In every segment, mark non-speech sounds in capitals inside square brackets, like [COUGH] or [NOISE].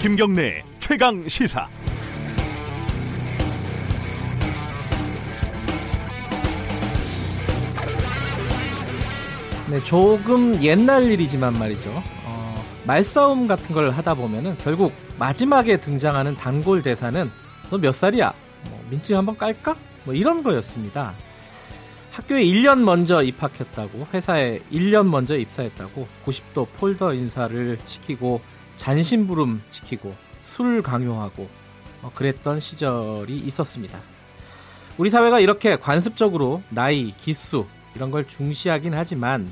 김경래 최강 시사. 네, 조금 옛날 일이지만 말이죠. 어, 말싸움 같은 걸 하다 보면은 결국 마지막에 등장하는 단골 대사는 너 몇 살이야? 뭐, 민증 한번 깔까? 뭐 이런 거였습니다. 학교에 1년 먼저 입학했다고, 회사에 1년 먼저 입사했다고, 90도 폴더 인사를 시키고, 잔심부름 시키고, 술 강요하고, 어, 그랬던 시절이 있었습니다. 우리 사회가 이렇게 관습적으로 나이, 기수, 이런 걸 중시하긴 하지만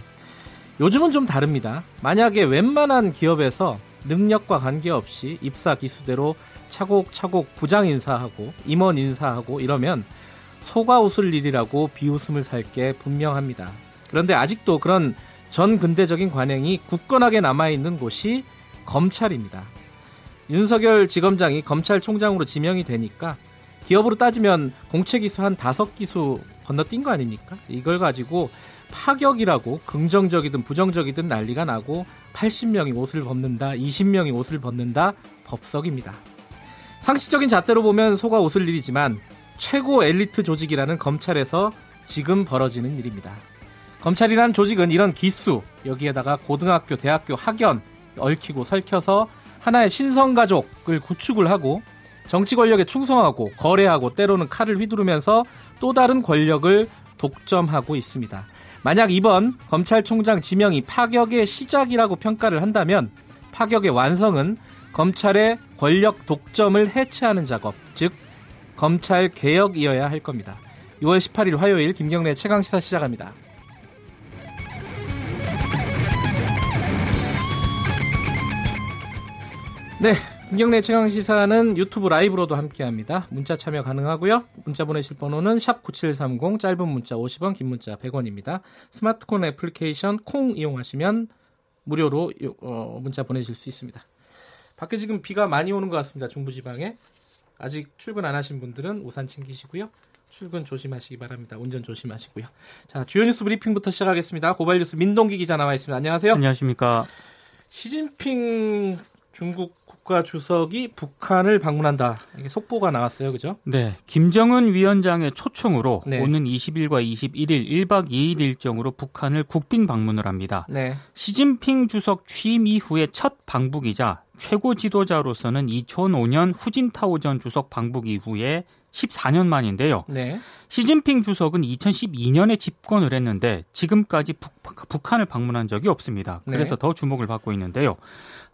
요즘은 좀 다릅니다. 만약에 웬만한 기업에서 능력과 관계없이 입사 기수대로 차곡차곡 부장 인사하고 임원 인사하고 이러면 속아 웃을 일이라고 비웃음을 살 게 분명합니다. 그런데 아직도 그런 전 근대적인 관행이 굳건하게 남아있는 곳이 검찰입니다. 윤석열 지검장이 검찰총장으로 지명이 되니까 기업으로 따지면 공채 기수 한 다섯 기수 건너뛴 거 아닙니까? 이걸 가지고 파격이라고 긍정적이든 부정적이든 난리가 나고 80명이 옷을 벗는다, 20명이 옷을 벗는다 법석입니다. 상식적인 잣대로 보면 속아 웃을 일이지만 최고 엘리트 조직이라는 검찰에서 지금 벌어지는 일입니다. 검찰이란 조직은 이런 기수, 여기에다가 고등학교, 대학교 학연 얽히고 설켜서 하나의 신성가족을 구축을 하고 정치 권력에 충성하고 거래하고 때로는 칼을 휘두르면서 또 다른 권력을 독점하고 있습니다. 만약 이번 검찰총장 지명이 파격의 시작이라고 평가를 한다면 파격의 완성은 검찰의 권력 독점을 해체하는 작업, 즉 검찰 개혁이어야 할 겁니다. 6월 18일 화요일 김경래 최강 시사 시작합니다. 네, 김경래 최강 시사는 유튜브 라이브로도 함께합니다. 문자 참여 가능하고요. 문자 보내실 번호는 샵 #9730 짧은 문자 50원, 긴 문자 100원입니다. 스마트폰 애플리케이션 콩 이용하시면 무료로 어, 문자 보내실 수 있습니다. 밖에 지금 비가 많이 오는 것 같습니다. 중부지방에 아직 출근 안 하신 분들은 우산 챙기시고요. 출근 조심하시기 바랍니다. 운전 조심하시고요. 자, 주요 뉴스 브리핑부터 시작하겠습니다. 고발 뉴스 민동기 기자 나와 있습니다. 안녕하세요. 안녕하십니까. 시진핑 중국 국가 주석이 북한을 방문한다. 이게 속보가 나왔어요. 그죠? 네. 김정은 위원장의 초청으로 네. 오는 20일과 21일 1박 2일 일정으로 북한을 국빈 방문을 합니다. 네. 시진핑 주석 취임 이후의 첫 방북이자 최고 지도자로서는 2005년 후진타오 전 주석 방북 이후에 14년 만인데요. 네. 시진핑 주석은 2012년에 집권을 했는데 지금까지 북, 한을 방문한 적이 없습니다. 그래서 네. 더 주목을 받고 있는데요.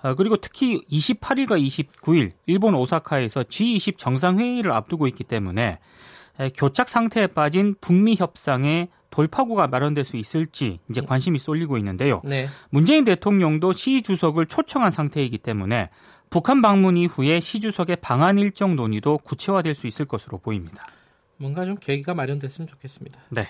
아, 그리고 특히 28일과 29일 일본 오사카에서 G20 정상회의를 앞두고 있기 때문에 에, 교착 상태에 빠진 북미 협상에 돌파구가 마련될 수 있을지 이제 관심이 쏠리고 있는데요. 네. 문재인 대통령도 시 주석을 초청한 상태이기 때문에 북한 방문 이후에 시 주석의 방한 일정 논의도 구체화될 수 있을 것으로 보입니다. 뭔가 좀 계기가 마련됐으면 좋겠습니다. 네.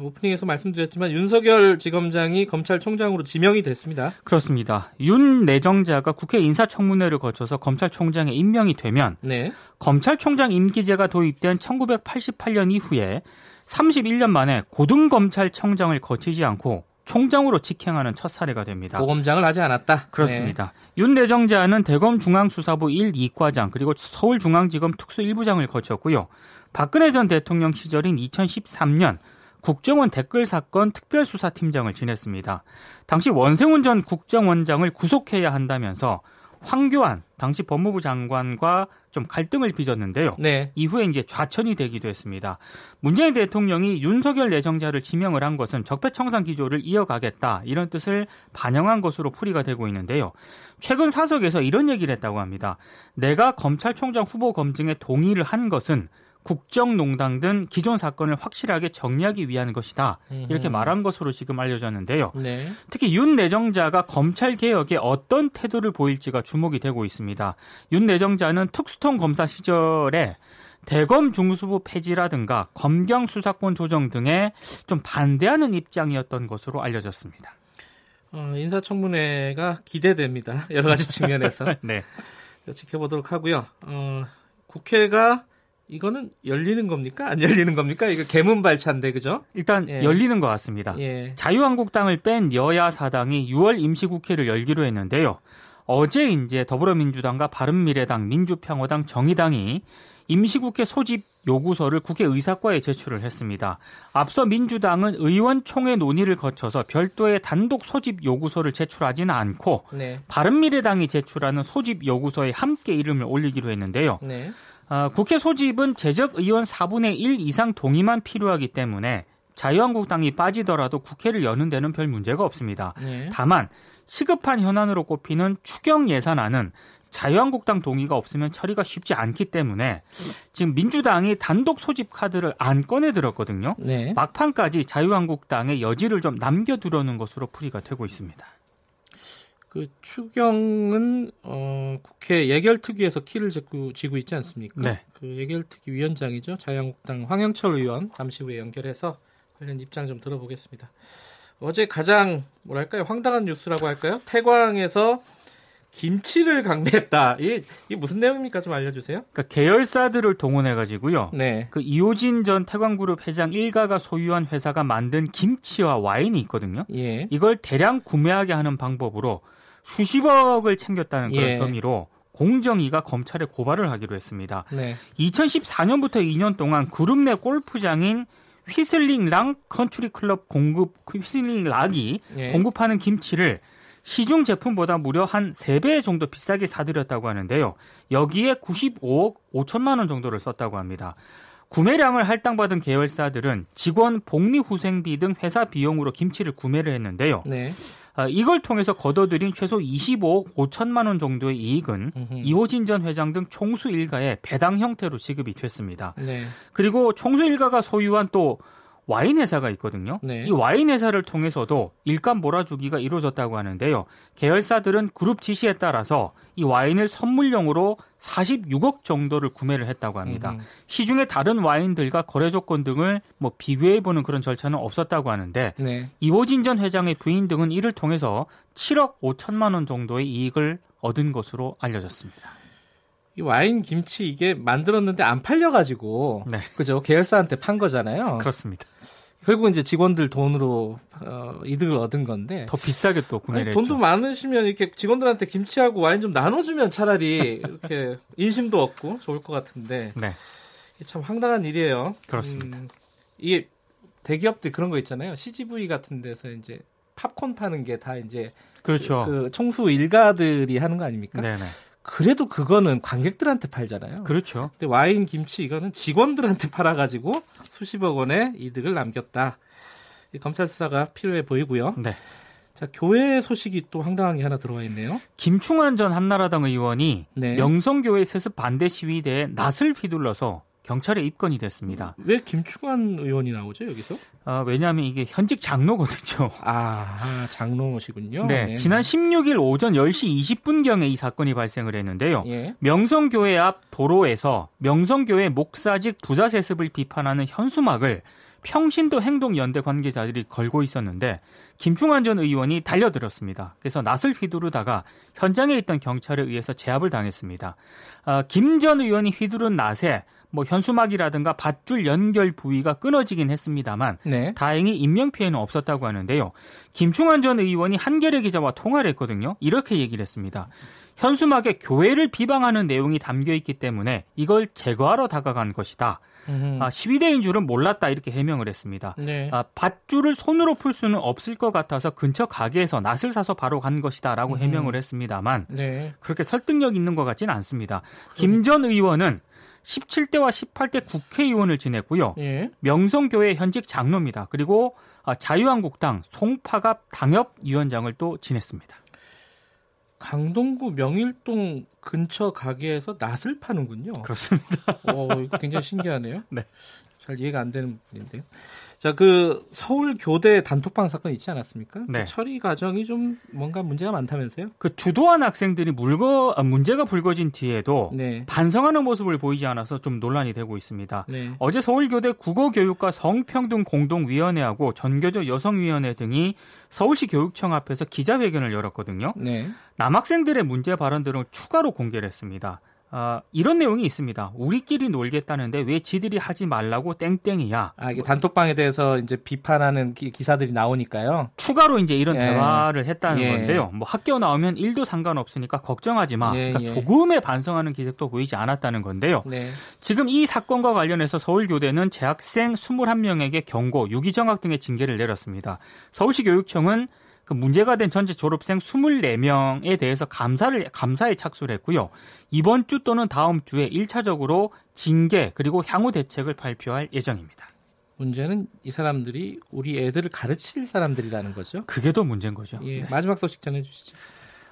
오프닝에서 말씀드렸지만 윤석열 지검장이 검찰총장으로 지명이 됐습니다. 그렇습니다. 윤 내정자가 국회 인사청문회를 거쳐서 검찰총장에 임명이 되면 네. 검찰총장 임기제가 도입된 1988년 이후에 31년 만에 고등검찰청장을 거치지 않고 총장으로 직행하는 첫 사례가 됩니다. 고검장을 하지 않았다. 그렇습니다. 윤 내정자는 대검 중앙수사부 1, 2과장 그리고 서울중앙지검 특수 1부장을 거쳤고요. 박근혜 전 대통령 시절인 2013년 국정원 댓글 사건 특별수사팀장을 지냈습니다. 당시 원세훈 전 국정원장을 구속해야 한다면서 황교안 당시 법무부 장관과 좀 갈등을 빚었는데요. 네. 이후에 이제 좌천이 되기도 했습니다. 문재인 대통령이 윤석열 내정자를 지명을 한 것은 적폐청산 기조를 이어가겠다 이런 뜻을 반영한 것으로 풀이가 되고 있는데요. 최근 사석에서 이런 얘기를 했다고 합니다. 내가 검찰총장 후보 검증에 동의를 한 것은 국정농단 등 기존 사건을 확실하게 정리하기 위한 것이다. 이렇게 말한 것으로 지금 알려졌는데요. 네. 특히 윤 내정자가 검찰 개혁에 어떤 태도를 보일지가 주목이 되고 있습니다. 윤 내정자는 특수통 검사 시절에 대검 중수부 폐지라든가 검경 수사권 조정 등에 좀 반대하는 입장이었던 것으로 알려졌습니다. 어, 인사청문회가 기대됩니다. 여러 가지 [LAUGHS] 측면에서 네. 지켜보도록 하고요. 어, 국회가 이거는 열리는 겁니까? 안 열리는 겁니까? 이거 개문 발차인데 그죠? 일단 예. 열리는 것 같습니다. 예. 자유한국당을 뺀 여야 사당이 6월 임시국회를 열기로 했는데요. 어제 이제 더불어민주당과 바른미래당, 민주평화당, 정의당이 임시국회 소집 요구서를 국회의사과에 제출을 했습니다. 앞서 민주당은 의원총회 논의를 거쳐서 별도의 단독 소집 요구서를 제출하지는 않고 네. 바른미래당이 제출하는 소집 요구서에 함께 이름을 올리기로 했는데요. 네. 어, 국회 소집은 재적 의원 4분의 1 이상 동의만 필요하기 때문에 자유한국당이 빠지더라도 국회를 여는 데는 별 문제가 없습니다. 네. 다만 시급한 현안으로 꼽히는 추경 예산안은 자유한국당 동의가 없으면 처리가 쉽지 않기 때문에 지금 민주당이 단독 소집 카드를 안 꺼내 들었거든요. 네. 막판까지 자유한국당의 여지를 좀 남겨두려는 것으로 풀이가 되고 있습니다. 그 추경은 어, 국회 예결특위에서 키를 쥐고, 쥐고 있지 않습니까? 네. 그 예결특위 위원장이죠. 자유한국당 황영철 의원 잠시 후에 연결해서 관련 입장 좀 들어보겠습니다. 어제 가장 뭐랄까요 황당한 뉴스라고 할까요? 태광에서 김치를 강매했다. 이게, 이게 무슨 내용입니까? 좀 알려주세요. 그러니까 계열사들을 동원해가지고요. 네. 그 이호진 전 태광그룹 회장 일가가 소유한 회사가 만든 김치와 와인이 있거든요. 예. 이걸 대량 구매하게 하는 방법으로 수십억을 챙겼다는 그런 예. 혐의로 공정위가 검찰에 고발을 하기로 했습니다. 네. 2014년부터 2년 동안 그룹 내 골프장인 휘슬링 락 컨트리 클럽 공급 휘슬링 락이 예. 공급하는 김치를 시중 제품보다 무려 한 3배 정도 비싸게 사들였다고 하는데요. 여기에 95억 5천만 원 정도를 썼다고 합니다. 구매량을 할당받은 계열사들은 직원 복리 후생비 등 회사 비용으로 김치를 구매를 했는데요. 네. 아, 이걸 통해서 거둬들인 최소 25억 5천만 원 정도의 이익은 음흠. 이호진 전 회장 등 총수 일가에 배당 형태로 지급이 됐습니다. 네. 그리고 총수 일가가 소유한 또 와인 회사가 있거든요. 네. 이 와인 회사를 통해서도 일감 몰아주기가 이루어졌다고 하는데요. 계열사들은 그룹 지시에 따라서 이 와인을 선물용으로 46억 정도를 구매를 했다고 합니다. 음. 시중의 다른 와인들과 거래 조건 등을 뭐 비교해 보는 그런 절차는 없었다고 하는데 네. 이호진 전 회장의 부인 등은 이를 통해서 7억 5천만 원 정도의 이익을 얻은 것으로 알려졌습니다. 이 와인 김치 이게 만들었는데 안 팔려가지고 네. 그죠 계열사한테 판 거잖아요. 그렇습니다. 결국 이제 직원들 돈으로 어, 이득을 얻은 건데 더 비싸게 또 구매를 아니, 돈도 했죠. 많으시면 이렇게 직원들한테 김치하고 와인 좀 나눠주면 차라리 이렇게 [LAUGHS] 인심도 얻고 좋을 것 같은데 네. 참 황당한 일이에요. 그렇습니다. 음, 이게 대기업들 그런 거 있잖아요. CGV 같은 데서 이제 팝콘 파는 게 다 이제 그렇죠. 그, 그 총수 일가들이 하는 거 아닙니까? 네네. 그래도 그거는 관객들한테 팔잖아요. 그렇죠. 근데 와인, 김치 이거는 직원들한테 팔아가지고 수십억 원의 이득을 남겼다. 검찰 수사가 필요해 보이고요. 네. 자, 교회 소식이 또 황당한 게 하나 들어와 있네요. 김충환 전 한나라당 의원이 네. 명성교회 세습 반대 시위대에 낫을 휘둘러서 경찰에 입건이 됐습니다. 왜 김충환 의원이 나오죠 여기서? 아, 왜냐하면 이게 현직 장로거든요. 아, 장로시군요. 네, 네, 지난 16일 오전 10시 20분 경에 이 사건이 발생을 했는데요. 예. 명성교회 앞 도로에서 명성교회 목사직 부자 세습을 비판하는 현수막을 평신도 행동연대 관계자들이 걸고 있었는데 김충환 전 의원이 달려들었습니다. 그래서 낫을 휘두르다가 현장에 있던 경찰에 의해서 제압을 당했습니다. 아, 김 전 의원이 휘두른 낫에 뭐 현수막이라든가 밧줄 연결 부위가 끊어지긴 했습니다만 네. 다행히 인명 피해는 없었다고 하는데요. 김충환 전 의원이 한겨레 기자와 통화를 했거든요. 이렇게 얘기를 했습니다. 현수막에 교회를 비방하는 내용이 담겨 있기 때문에 이걸 제거하러 다가간 것이다. 아, 시위대인 줄은 몰랐다 이렇게 해명을 했습니다. 네. 아, 밧줄을 손으로 풀 수는 없을 것 같아서 근처 가게에서 낫을 사서 바로 간 것이다라고 음. 해명을 했습니다만 네. 그렇게 설득력 있는 것 같지는 않습니다. 김 전 의원은 17대와 18대 국회의원을 지냈고요. 예. 명성교회 현직 장로입니다. 그리고 아, 자유한국당 송파갑 당협위원장을 또 지냈습니다. 강동구 명일동 근처 가게에서 낫을 파는군요. 그렇습니다. 오, 이거 굉장히 신기하네요. [LAUGHS] 네. 잘 이해가 안 되는 부분인데요. 자, 그 서울 교대 단톡방 사건 있지 않았습니까? 그 네. 그 처리 과정이 좀 뭔가 문제가 많다면서요? 그 주도한 학생들이 물거 아, 문제가 불거진 뒤에도 네. 반성하는 모습을 보이지 않아서 좀 논란이 되고 있습니다. 네. 어제 서울 교대 국어교육과 성평등 공동위원회하고 전교조 여성위원회 등이 서울시 교육청 앞에서 기자회견을 열었거든요. 네. 남학생들의 문제 발언들을 추가로 공개를 했습니다. 어, 이런 내용이 있습니다. 우리끼리 놀겠다는데 왜 지들이 하지 말라고 땡땡이야. 아, 이게 단톡방에 대해서 이제 비판하는 기, 사들이 나오니까요. 추가로 이제 이런 예. 대화를 했다는 예. 건데요. 뭐 학교 나오면 일도 상관없으니까 걱정하지 마. 예, 그러니까 예. 조금의 반성하는 기색도 보이지 않았다는 건데요. 네. 지금 이 사건과 관련해서 서울교대는 재학생 21명에게 경고, 유기정학 등의 징계를 내렸습니다. 서울시 교육청은 그 문제가 된 전체 졸업생 24명에 대해서 감사를 감사에 착수를 했고요. 이번 주 또는 다음 주에 1차적으로 징계 그리고 향후 대책을 발표할 예정입니다. 문제는 이 사람들이 우리 애들을 가르칠 사람들이라는 거죠. 그게 더 문제인 거죠. 예, 네. 마지막 소식 전해 주시죠.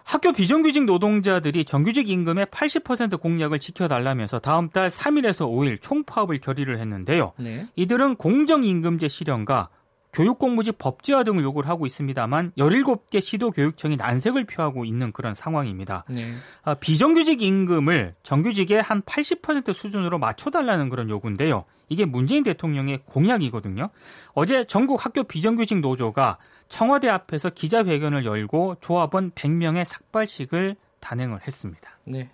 학교 비정규직 노동자들이 정규직 임금의 80% 공약을 지켜달라면서 다음 달 3일에서 5일 총파업을 결의를 했는데요. 네. 이들은 공정임금제 실현과 교육공무지 법제화 등을 요구를 하고 있습니다만 17개 시도교육청이 난색을 표하고 있는 그런 상황입니다. 네. 아, 비정규직 임금을 정규직의 한 80% 수준으로 맞춰달라는 그런 요구인데요. 이게 문재인 대통령의 공약이거든요. 어제 전국 학교 비정규직 노조가 청와대 앞에서 기자회견을 열고 조합원 100명의 삭발식을 단행을 했습니다. 네.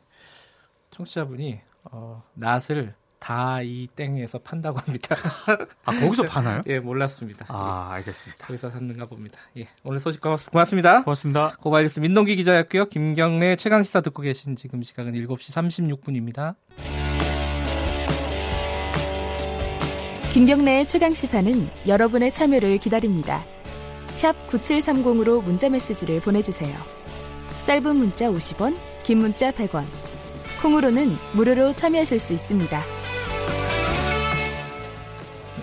청취자분이 어, 낫을 다 이 땡에서 판다고 합니다. [LAUGHS] 아 거기서 파나요? 예 몰랐습니다. 아 알겠습니다. 거기서 샀는가 봅니다. 예 오늘 소식 고맙습니다. 고맙습니다. 고발뉴스 민동기 기자였고요. 김경래 최강 시사 듣고 계신 지금 시각은 7시 36분입니다. 김경래의 최강 시사는 여러분의 참여를 기다립니다. 샵 9730으로 문자 메시지를 보내주세요. 짧은 문자 50원, 긴 문자 100원. 콩으로는 무료로 참여하실 수 있습니다.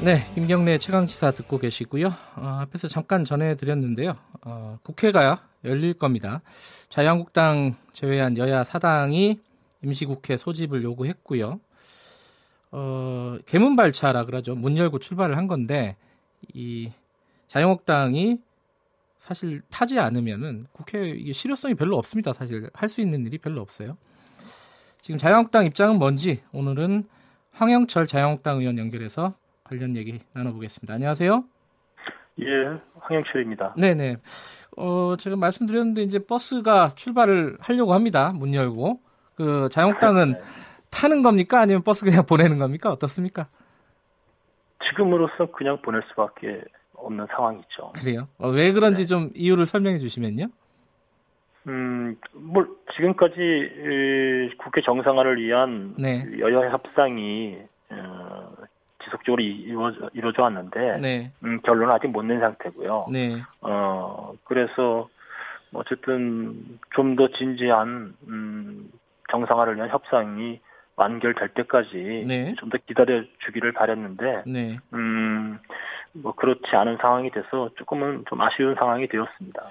네, 김경래 최강시사 듣고 계시고요. 어, 앞에서 잠깐 전해드렸는데요. 어, 국회가 열릴 겁니다. 자유한국당 제외한 여야 사당이 임시국회 소집을 요구했고요. 어, 개문발차라 그러죠. 문 열고 출발을 한 건데 이 자유한국당이 사실 타지 않으면은 국회 이게 실효성이 별로 없습니다. 사실 할 수 있는 일이 별로 없어요. 지금 자유한국당 입장은 뭔지 오늘은 황영철 자유한국당 의원 연결해서 관련 얘기 나눠보겠습니다. 안녕하세요. 예, 황영철입니다. 네네. 어, 제가 말씀드렸는데 이제 버스가 출발을 하려고 합니다. 문 열고. 그 자영당은 네. 타는 겁니까? 아니면 버스 그냥 [LAUGHS] 보내는 겁니까? 어떻습니까? 지금으로서 그냥 보낼 수밖에 없는 상황이죠. 그래요? 어, 왜 그런지 네. 좀 이유를 설명해 주시면요. 음, 뭐 지금까지 국회 정상화를 위한 네. 여야 협상이 어, 지속적으로 이루어져, 이루어져 왔는데 네. 음, 결론은 아직 못 낸 상태고요. 네. 어 그래서 어쨌든 좀 더 진지한 음, 정상화를 위한 협상이 완결될 때까지 네. 좀더 기다려 주기를 바랬는데 네. 음뭐 그렇지 않은 상황이 돼서 조금은 좀 아쉬운 상황이 되었습니다.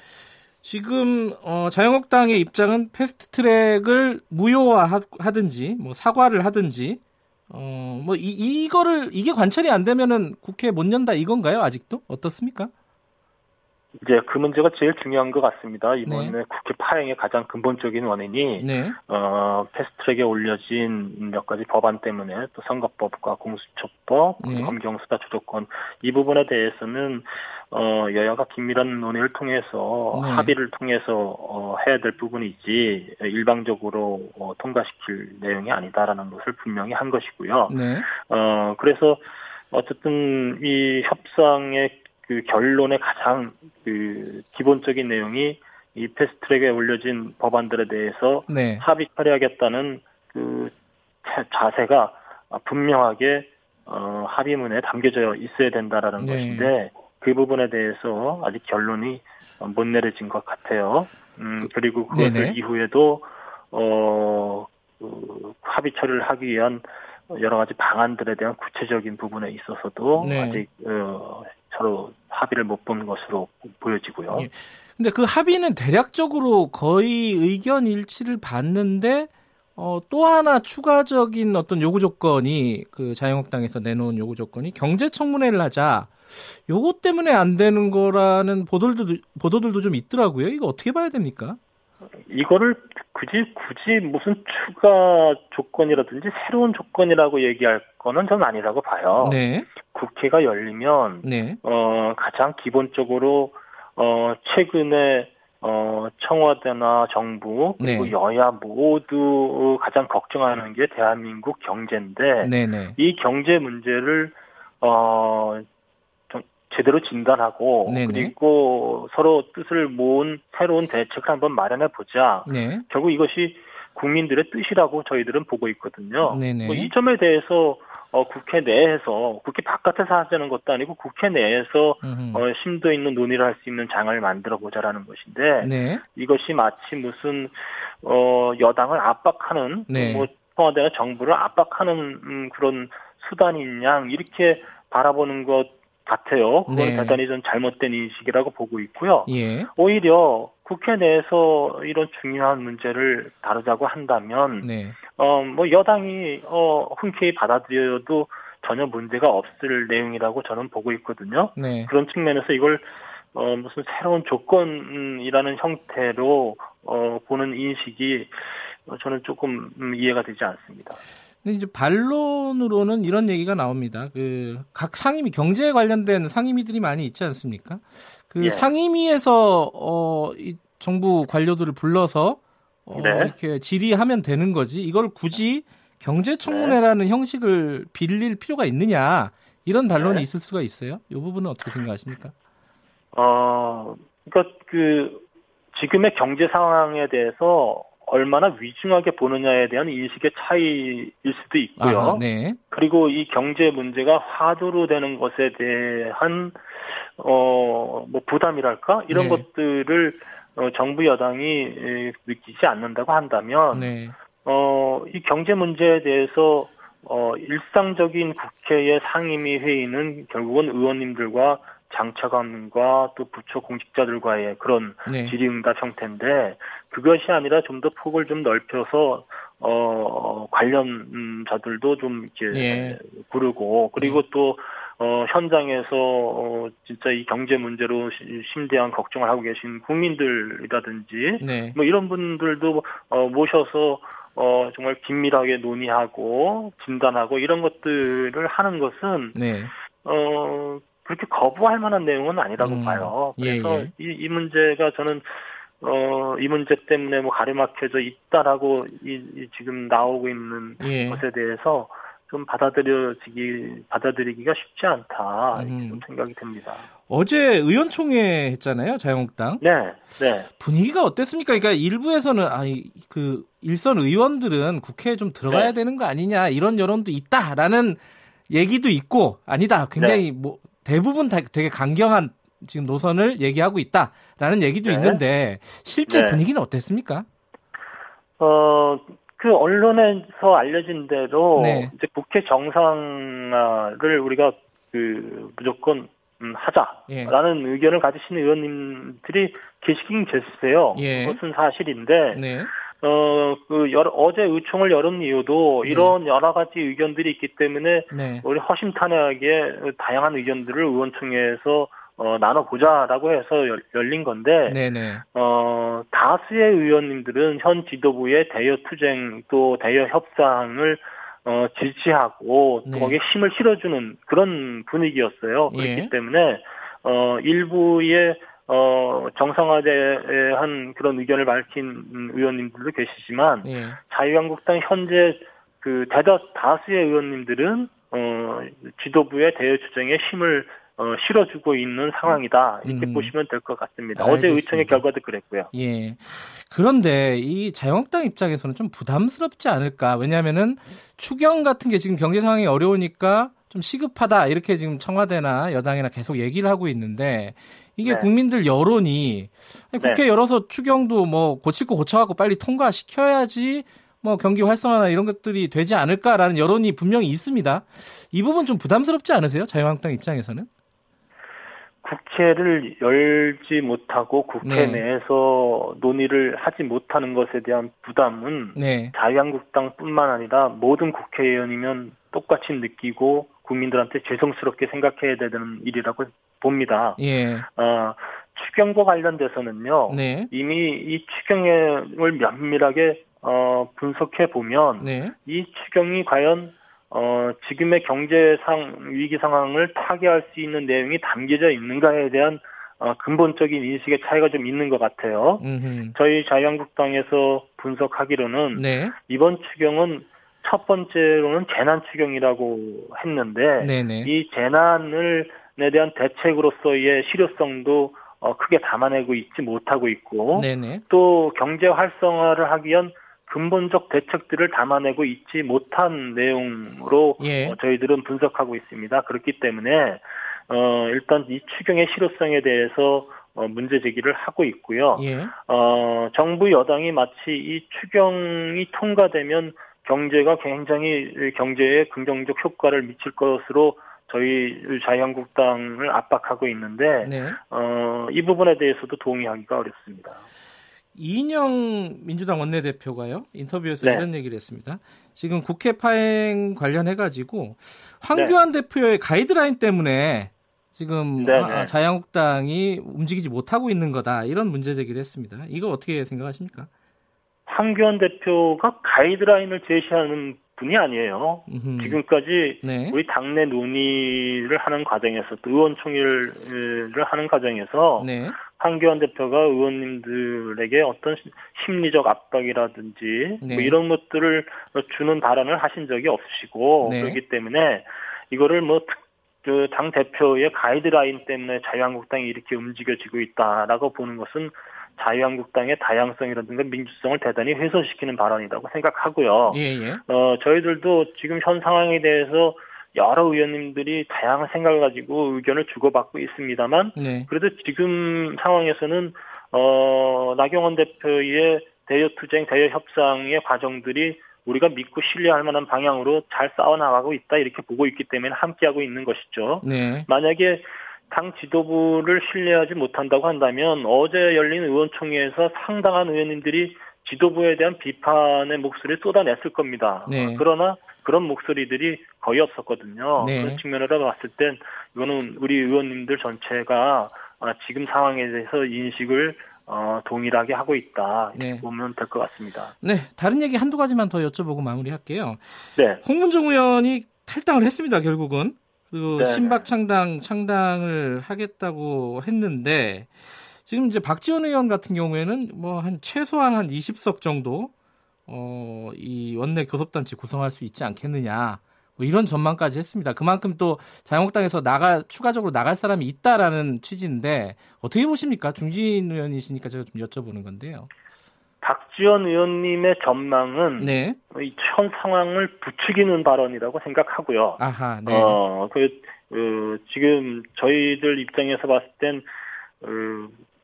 지금 어, 자유한국당의 입장은 패스트트랙을 무효화하든지 뭐 사과를 하든지 어, 뭐, 이, 이거를, 이게 관철이 안 되면은 국회 못 연다 이건가요? 아직도? 어떻습니까? 이제 그 문제가 제일 중요한 것 같습니다. 이번에 네. 국회 파행의 가장 근본적인 원인이 네. 어, 패스트트랙에 올려진 몇 가지 법안 때문에 또 선거법과 공수처법, 네. 검경수사 주도권 이 부분에 대해서는 어, 여야가 긴밀한 논의를 통해서 네. 합의를 통해서 어, 해야 될 부분이지 일방적으로 어, 통과시킬 내용이 아니다라는 것을 분명히 한 것이고요. 네. 어, 그래서 어쨌든 이 협상의 그 결론의 가장 그 기본적인 내용이 이 패스트트랙에 올려진 법안들에 대해서 네. 합의 처리하겠다는 그 자세가 분명하게 어, 합의문에 담겨져 있어야 된다라는 네. 것인데 그 부분에 대해서 아직 결론이 못 내려진 것 같아요. 음, 그, 그리고 그것을 네네. 이후에도 어, 그 합의 처리를 하기 위한 여러 가지 방안들에 대한 구체적인 부분에 있어서도 네. 아직 어, 서로 합의를 못 본 것으로 보여지고요. 예. 근데 그 합의는 대략적으로 거의 의견 일치를 봤는데 어, 또 하나 추가적인 어떤 요구 조건이 그 자유한국당에서 내놓은 요구 조건이 경제 청문회를 하자. 요것 때문에 안 되는 거라는 보도들도 보도들도 좀 있더라고요. 이거 어떻게 봐야 됩니까? 이거를 굳이 굳이 무슨 추가 조건이라든지 새로운 조건이라고 얘기할 거는 전 아니라고 봐요. 네. 국회가 열리면 네. 어 가장 기본적으로 어 최근에 어, 청와대나 정부 그리고 네. 여야 모두 가장 걱정하는 게 대한민국 경제인데 네네. 이 경제 문제를 어 제대로 진단하고 네네. 그리고 서로 뜻을 모은 새로운 대책을 한번 마련해 보자. 네. 결국 이것이 국민들의 뜻이라고 저희들은 보고 있거든요. 뭐이 점에 대해서 어, 국회 내에서 국회 바깥에서 하자는 것도 아니고 국회 내에서 어, 심도 있는 논의를 할 수 있는 장을 만들어 보자라는 것인데 네. 이것이 마치 무슨 어, 여당을 압박하는 네. 뭐 청와대나 정부를 압박하는 음, 그런 수단인 양 이렇게 바라보는 것 같아요. 그건 네. 대단히 좀 잘못된 인식이라고 보고 있고요. 예. 오히려 국회 내에서 이런 중요한 문제를 다루자고 한다면, 네. 어, 뭐 여당이 어, 흔쾌히 받아들여도 전혀 문제가 없을 내용이라고 저는 보고 있거든요. 네. 그런 측면에서 이걸 어, 무슨 새로운 조건이라는 형태로 어, 보는 인식이 저는 조금 음, 이해가 되지 않습니다. 근데 이제 반론으로는 이런 얘기가 나옵니다. 그 각 상임위 경제에 관련된 상임위들이 많이 있지 않습니까? 그 예. 상임위에서 어, 이 정부 관료들을 불러서 어, 네. 이렇게 질의하면 되는 거지. 이걸 굳이 경제청문회라는 네. 형식을 빌릴 필요가 있느냐 이런 반론이 네. 있을 수가 있어요. 이 부분은 어떻게 생각하십니까? 어, 그러니까 그 지금의 경제 상황에 대해서 얼마나 위중하게 보느냐에 대한 인식의 차이일 수도 있고요. 아, 네. 그리고 이 경제 문제가 화두로 되는 것에 대한 어 뭐 부담이랄까 이런 네. 것들을 어, 정부 여당이 느끼지 않는다고 한다면 네. 어이 경제 문제에 대해서 어 일상적인 국회의 상임위 회의는 결국은 의원님들과 장차관과 또 부처 공직자들과의 그런 네. 질의응답 형태인데 그것이 아니라 좀 더 폭을 좀 넓혀서 어 관련자들도 좀 이렇게 예. 부르고 그리고 네. 또 어, 현장에서, 어, 진짜 이 경제 문제로 심대한 걱정을 하고 계신 국민들이라든지, 네. 뭐 이런 분들도, 어, 모셔서, 어, 정말 긴밀하게 논의하고, 진단하고, 이런 것들을 하는 것은, 네. 어, 그렇게 거부할 만한 내용은 아니라고 음. 봐요. 예, 그래서 예, 예. 이, 이 문제가 저는 어, 이 문제 때문에 뭐 가려막혀져 있다라고 이, 이 지금 나오고 있는 예. 것에 대해서 좀 받아들여지기 받아들이기가 쉽지 않다 음. 좀 생각이 듭니다. 어제 의원총회 했잖아요, 자유한국당. 네, 네. 분위기가 어땠습니까? 그러니까 일부에서는 아니 그 일선 의원들은 국회에 좀 들어가야 네. 되는 거 아니냐 이런 여론도 있다라는 얘기도 있고 아니다 굉장히 네. 뭐 대부분 다 되게 강경한 지금 노선을 얘기하고 있다라는 얘기도 네. 있는데 실제 네. 분위기는 어땠습니까? 어, 그 언론에서 알려진 대로 네. 이제 국회 정상화를 우리가 그 무조건 음, 하자라는 예. 의견을 가지시는 의원님들이 계시긴 계세요. 예. 그것은 사실인데 네. 어, 그, 여러, 어제 의총을 열은 이유도 네. 이런 네. 여러 가지 의견들이 있기 때문에 네. 우리 허심탄회하게 다양한 의견들을 의원총회에서 어, 나눠보자라고 해서 열, 열린 건데, 네네. 어, 다수의 의원님들은 현 지도부의 대여 투쟁 또 대여 협상을 어, 지지하고 또 네. 거기에 힘을 실어주는 그런 분위기였어요. 그렇기 예. 때문에 어, 일부의 어, 정상화대한 그런 의견을 밝힌 의원님들도 계시지만, 예. 자유한국당 현재 그 대다 다수의 의원님들은, 어, 지도부의 대여 주장에 힘을 어, 실어주고 있는 상황이다. 이렇게 음. 보시면 될 것 같습니다. 알겠습니다. 어제 의총의 결과도 그랬고요. 예. 그런데 이 자유한국당 입장에서는 좀 부담스럽지 않을까? 왜냐하면은 추경 같은 게 지금 경제 상황이 어려우니까 좀 시급하다. 이렇게 지금 청와대나 여당이나 계속 얘기를 하고 있는데 이게 네. 국민들 여론이 국회 네. 열어서 추경도 뭐 고칠 거 고쳐갖고 빨리 통과시켜야지 뭐 경기 활성화나 이런 것들이 되지 않을까라는 여론이 분명히 있습니다. 이 부분 좀 부담스럽지 않으세요? 자유한국당 입장에서는? 국회를 열지 못하고 국회 네. 내에서 논의를 하지 못하는 것에 대한 부담은 네. 자유한국당뿐만 아니라 모든 국회의원이면 똑같이 느끼고 국민들한테 죄송스럽게 생각해야 되는 일이라고 봅니다. 예. 어, 추경과 관련돼서는요. 네. 이미 이 추경을 면밀하게 어, 분석해 보면 네. 이 추경이 과연 어, 지금의 경제상 위기 상황을 타개할 수 있는 내용이 담겨져 있는가에 대한 어, 근본적인 인식의 차이가 좀 있는 것 같아요. 음흠. 저희 자유한국당에서 분석하기로는 네. 이번 추경은 첫 번째로는 재난 추경이라고 했는데 네네. 이 재난을 에 대한 대책으로서의 실효성도 어, 크게 담아내고 있지 못하고 있고 네네. 또 경제 활성화를 하기 위한 근본적 대책들을 담아내고 있지 못한 내용으로 예. 어, 저희들은 분석하고 있습니다. 그렇기 때문에 어, 일단 이 추경의 실효성에 대해서 어, 문제 제기를 하고 있고요. 예. 어, 정부 여당이 마치 이 추경이 통과되면 경제가 굉장히 경제에 긍정적 효과를 미칠 것으로 저희 자유한국당을 압박하고 있는데 네. 어, 이 부분에 대해서도 동의하기가 어렵습니다. 이인영 민주당 원내대표가요 인터뷰에서 네. 이런 얘기를 했습니다. 지금 국회 파행 관련해 가지고 황교안 네. 대표의 가이드라인 때문에 지금 네, 아, 네. 자유한국당이 움직이지 못하고 있는 거다 이런 문제 제기를 했습니다. 이거 어떻게 생각하십니까? 황교안 대표가 가이드라인을 제시하는 분이 아니에요. 음흠. 지금까지 네. 우리 당내 논의를 하는 과정에서 또 의원총회를 하는 과정에서 네. 황교안 대표가 의원님들에게 어떤 심리적 압박이라든지 네. 뭐 이런 것들을 주는 발언을 하신 적이 없으시고 네. 그렇기 때문에 이거를 뭐 그당 대표의 가이드라인 때문에 자유한국당이 이렇게 움직여지고 있다라고 보는 것은 자유한국당의 다양성이라든가 민주성을 대단히 훼손시키는 발언이라고 생각하고요. 예, 예. 어, 저희들도 지금 현 상황에 대해서 여러 의원님들이 다양한 생각을 가지고 의견을 주고받고 있습니다만 네. 그래도 지금 상황에서는 어, 나경원 대표의 대여 투쟁, 대여 협상의 과정들이 우리가 믿고 신뢰할 만한 방향으로 잘 싸워 나가고 있다 이렇게 보고 있기 때문에 함께하고 있는 것이죠. 네. 만약에 당 지도부를 신뢰하지 못한다고 한다면 어제 열린 의원총회에서 상당한 의원님들이 지도부에 대한 비판의 목소리를 쏟아냈을 겁니다. 네. 그러나 그런 목소리들이 거의 없었거든요. 네. 그런 측면으로 봤을 땐 이거는 우리 의원님들 전체가 아, 지금 상황에 대해서 인식을 어, 동일하게 하고 있다 이렇게 네. 보면 될 것 같습니다. 네, 다른 얘기 한두 가지만 더 여쭤보고 마무리할게요. 네, 홍문종 의원이 탈당을 했습니다. 결국은 그리고 네. 신박 창당 창당을 하겠다고 했는데 지금 이제 박지원 의원 같은 경우에는 뭐 한 최소한 한 20석 정도 어, 이 원내 교섭단체 구성할 수 있지 않겠느냐. 뭐 이런 전망까지 했습니다. 그만큼 또 자유한국당에서 나가 추가적으로 나갈 사람이 있다라는 취지인데 어떻게 보십니까? 중진 의원이시니까 제가 좀 여쭤보는 건데요. 박지원 의원님의 전망은 네. 현 상황을 부추기는 발언이라고 생각하고요. 아하, 네. 어, 그, 그 지금 저희들 입장에서 봤을 땐 어,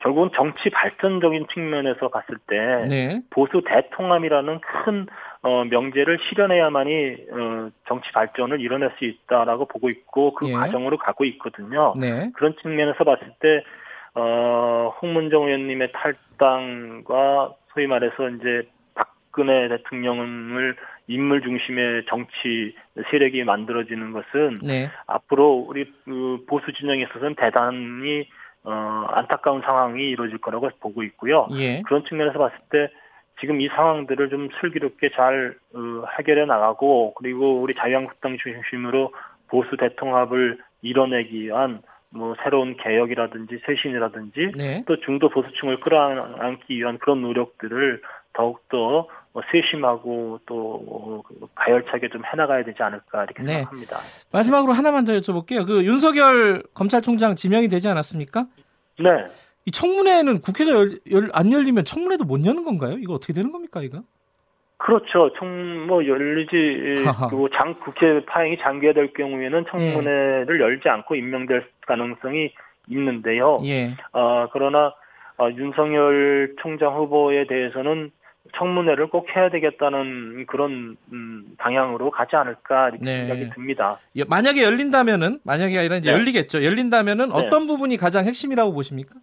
결국은 정치 발전적인 측면에서 봤을 때 네. 보수 대통합이라는 큰 어, 명제를 실현해야만이 어, 정치 발전을 이뤄낼 수 있다라고 보고 있고 그 예. 과정으로 가고 있거든요. 네. 그런 측면에서 봤을 때 어, 홍문정 의원님의 탈당과 소위 말해서 이제 박근혜 대통령을 인물 중심의 정치 세력이 만들어지는 것은 네. 앞으로 우리 그 보수 진영에 있어서는 대단히 어, 안타까운 상황이 이루어질 거라고 보고 있고요. 예. 그런 측면에서 봤을 때 지금 이 상황들을 좀 슬기롭게 잘 어, 해결해 나가고 그리고 우리 자유한국당 중심으로 보수 대통합을 이뤄내기 위한 뭐 새로운 개혁이라든지 쇄신이라든지 네. 또 중도 보수층을 끌어안기 위한 그런 노력들을 더욱더 뭐 세심하고 또 가열차게 좀 해나가야 되지 않을까 이렇게 네. 생각합니다. 마지막으로 하나만 더 여쭤볼게요. 그 윤석열 검찰총장 지명이 되지 않았습니까? 네. 이 청문회는 국회가 열, 열, 안 열리면 청문회도 못 여는 건가요? 이거 어떻게 되는 겁니까, 이거? 그렇죠. 청, 뭐, 열리지, 그리고 장, 국회 파행이 장기화될 경우에는 청문회를 예. 열지 않고 임명될 가능성이 있는데요. 예. 어, 그러나, 어, 윤석열 총장 후보에 대해서는 청문회를 꼭 해야 되겠다는 그런 음, 방향으로 가지 않을까 이렇게 네. 생각이 듭니다. 만약에 열린다면은 만약에 아니라 이제 네. 열리겠죠. 열린다면은 네. 어떤 부분이 가장 핵심이라고 보십니까?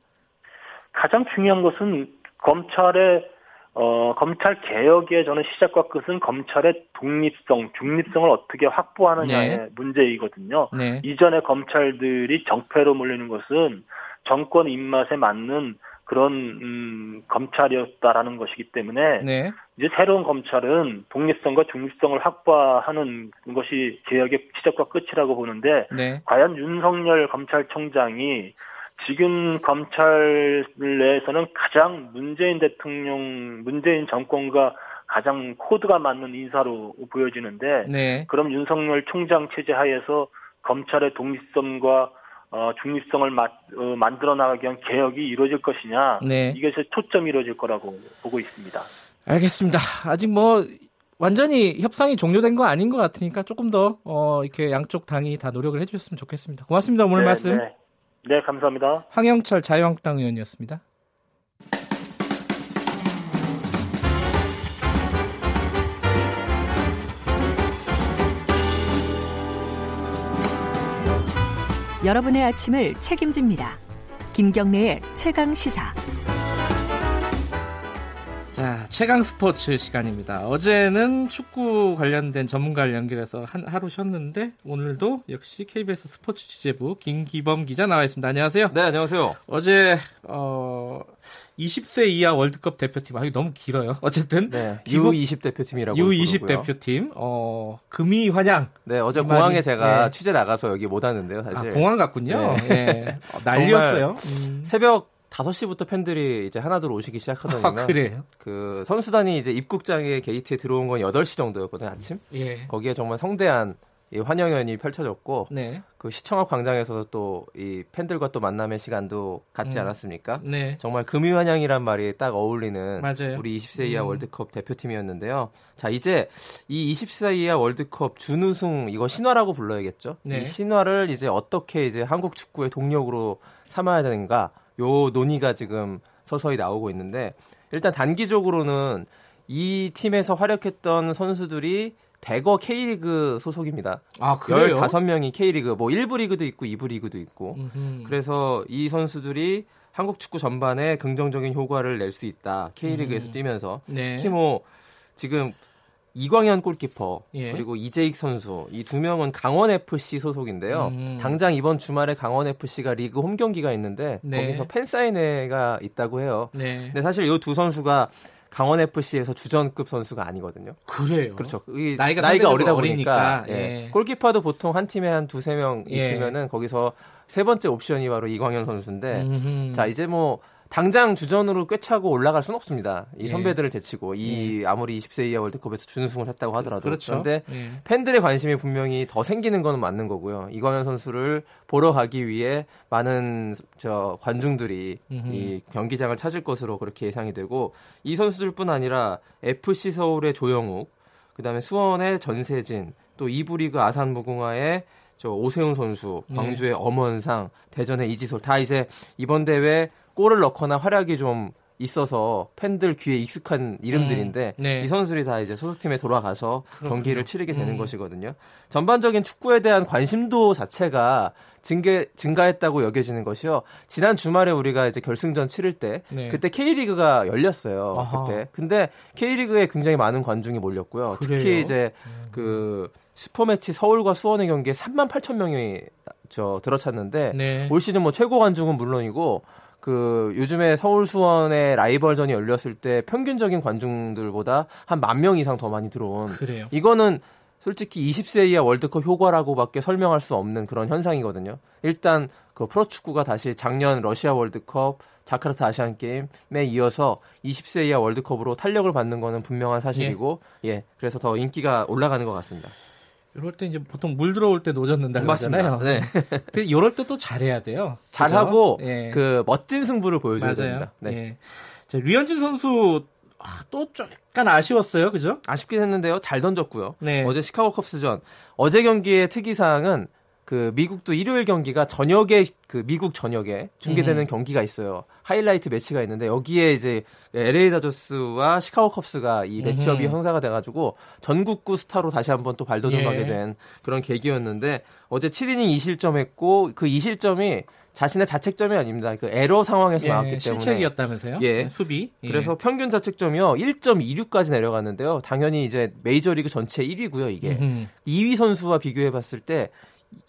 가장 중요한 것은 검찰의 어, 검찰 개혁의 저는 시작과 끝은 검찰의 독립성, 중립성을 어떻게 확보하느냐의 네. 문제이거든요. 네. 이전에 검찰들이 정패로 몰리는 것은 정권 입맛에 맞는 그런 음, 검찰이었다라는 것이기 때문에 네. 이제 새로운 검찰은 독립성과 중립성을 확보하는 것이 개혁의 시작과 끝이라고 보는데 네. 과연 윤석열 검찰총장이 지금 검찰 내에서는 가장 문재인 대통령, 문재인 정권과 가장 코드가 맞는 인사로 보여지는데 네. 그럼 윤석열 총장 체제 하에서 검찰의 독립성과 어, 중립성을 마, 어, 만들어 나가기 위한 개혁이 이루어질 것이냐 네. 이것에 초점이 이루어질 거라고 보고 있습니다. 알겠습니다. 아직 뭐 완전히 협상이 종료된 거 아닌 것 같으니까 조금 더 어, 이렇게 양쪽 당이 다 노력을 해주셨으면 좋겠습니다. 고맙습니다. 오늘 네, 말씀. 네. 네, 감사합니다. 황영철 자유한국당 의원이었습니다. 여러분의 아침을 책임집니다. 김경래의 최강 시사. 자, 최강 스포츠 시간입니다. 어제는 축구 관련된 전문가를 연결해서 한, 하루 쉬었는데 오늘도 역시 KBS 스포츠 취재부 김기범 기자 나와 있습니다. 안녕하세요. 네, 안녕하세요. 어제 어 20세 이하 월드컵 대표팀 아 너무 길어요. 어쨌든 네, U20 대표팀이라고 U20 부르고요. 대표팀 어 금이 환영. 네, 어제 공항에 제가 네. 취재 나가서 여기 못 왔는데요, 사실. 아, 공항 갔군요. 네. [LAUGHS] 네. 어, 난리였어요. 음. 새벽 5시부터 팬들이 이제 하나둘 오시기 시작하더니요. 아, 그래요? 그 선수단이 이제 입국장에 게이트에 들어온 건 8시 정도였거든요, 아침. 예. 거기에 정말 성대한 이 환영연이 펼쳐졌고 네. 그 시청 앞 광장에서도 또이 팬들과 또 만남의 시간도 갖지 음. 않았습니까? 네. 정말 금이 환영이란 말이 딱 어울리는 맞아요. 우리 20세 이하 음. 월드컵 대표팀이었는데요. 자 이제 이 20세 이하 월드컵 준우승 이거 신화라고 불러야겠죠? 네. 이 신화를 이제 어떻게 이제 한국 축구의 동력으로 삼아야 되는가? 요 논의가 지금 서서히 나오고 있는데 일단 단기적으로는 이 팀에서 활약했던 선수들이 대거 K리그 소속입니다. 아, 그래요? 15명이 K리그, 뭐 1부 리그도 있고 2부 리그도 있고. 음흠. 그래서 이 선수들이 한국 축구 전반에 긍정적인 효과를 낼 수 있다. K리그에서 음. 뛰면서. 네. 특히 뭐 지금 이광현 골키퍼 예. 그리고 이재익 선수 이 두 명은 강원 FC 소속인데요. 음. 당장 이번 주말에 강원 FC가 리그 홈 경기가 있는데 네. 거기서 팬 사인회가 있다고 해요. 네. 근데 사실 이 두 선수가 강원 FC에서 주전급 선수가 아니거든요. 그래요. 그렇죠. 나이가, 나이가 어리다 보니까 예. 예. 골키퍼도 보통 한 팀에 한 두세 명 예. 있으면은 거기서 세 번째 옵션이 바로 이광현 선수인데 음흠. 자 이제 뭐 당장 주전으로 꿰차고 올라갈 수는 없습니다. 이 예. 선배들을 제치고 이 예. 아무리 20세 이하 월드컵에서 준우승을 했다고 하더라도 그렇죠. 그런데 예. 팬들의 관심이 분명히 더 생기는 건 맞는 거고요. 이광현 선수를 보러 가기 위해 많은 저 관중들이 음흠. 이 경기장을 찾을 것으로 그렇게 예상이 되고 이 선수들뿐 아니라 FC 서울의 조영욱, 그다음에 수원의 전세진, 또 이부리그 아산 무궁화의 저 오세훈 선수, 광주의 네. 엄원상, 대전의 이지솔 다 이제 이번 대회 골을 넣거나 활약이 좀 있어서 팬들 귀에 익숙한 이름들인데 음, 네. 이 선수들이 다 이제 소속팀에 돌아가서 그렇군요. 경기를 치르게 되는 음. 것이거든요. 전반적인 축구에 대한 관심도 자체가 증가, 증가했다고 여겨지는 것이요. 지난 주말에 우리가 이제 결승전 치를 때 네. 그때 K리그가 열렸어요. 아하. 그때. 근데 K리그에 굉장히 많은 관중이 몰렸고요. 그래요? 특히 이제 음. 그 슈퍼매치 서울과 수원의 경기에 3만 8천 명이 저 들어찼는데 네. 올 시즌 뭐 최고 관중은 물론이고 그 요즘에 서울 수원의 라이벌전이 열렸을 때 평균적인 관중들보다 한 만 명 이상 더 많이 들어온 그래요. 이거는 솔직히 20세 이하 월드컵 효과라고밖에 설명할 수 없는 그런 현상이거든요. 일단 그 프로축구가 다시 작년 러시아 월드컵, 자카르타 아시안 게임에 이어서 20세 이하 월드컵으로 탄력을 받는 거는 분명한 사실이고 예, 예 그래서 더 인기가 올라가는 것 같습니다. 이럴 때 이제 보통 물 들어올 때 노젓는다 그러잖아요. 네. [LAUGHS] 근데 이럴 때 또 잘해야 돼요. 잘하고 예. 그 멋진 승부를 보여줘야 맞아요. 됩니다. 네. 예. 자, 류현진 선수 아, 또 약간 아쉬웠어요, 그죠? 아쉽긴 했는데요. 잘 던졌고요. 네. 어제 시카고 컵스전 어제 경기의 특이사항은 그 미국도 일요일 경기가 저녁에 그 미국 저녁에 중계되는 음. 경기가 있어요. 하이라이트 매치가 있는데 여기에 이제 LA 다저스와 시카고 컵스가 이 매치업이 음. 형사가 돼가지고 전국구 스타로 다시 한번 또 발돋움하게 예. 된 그런 계기였는데 어제 7이닝 2실점했고 그 2실점이 자신의 자책점이 아닙니다. 그 에러 상황에서 예, 나왔기 때문에 실책이었다면서요? 예, 네, 수비. 예. 그래서 평균 자책점이요 1.26까지 내려갔는데요. 당연히 이제 메이저리그 전체 1위고요. 이게 음흠. 2위 선수와 비교해봤을 때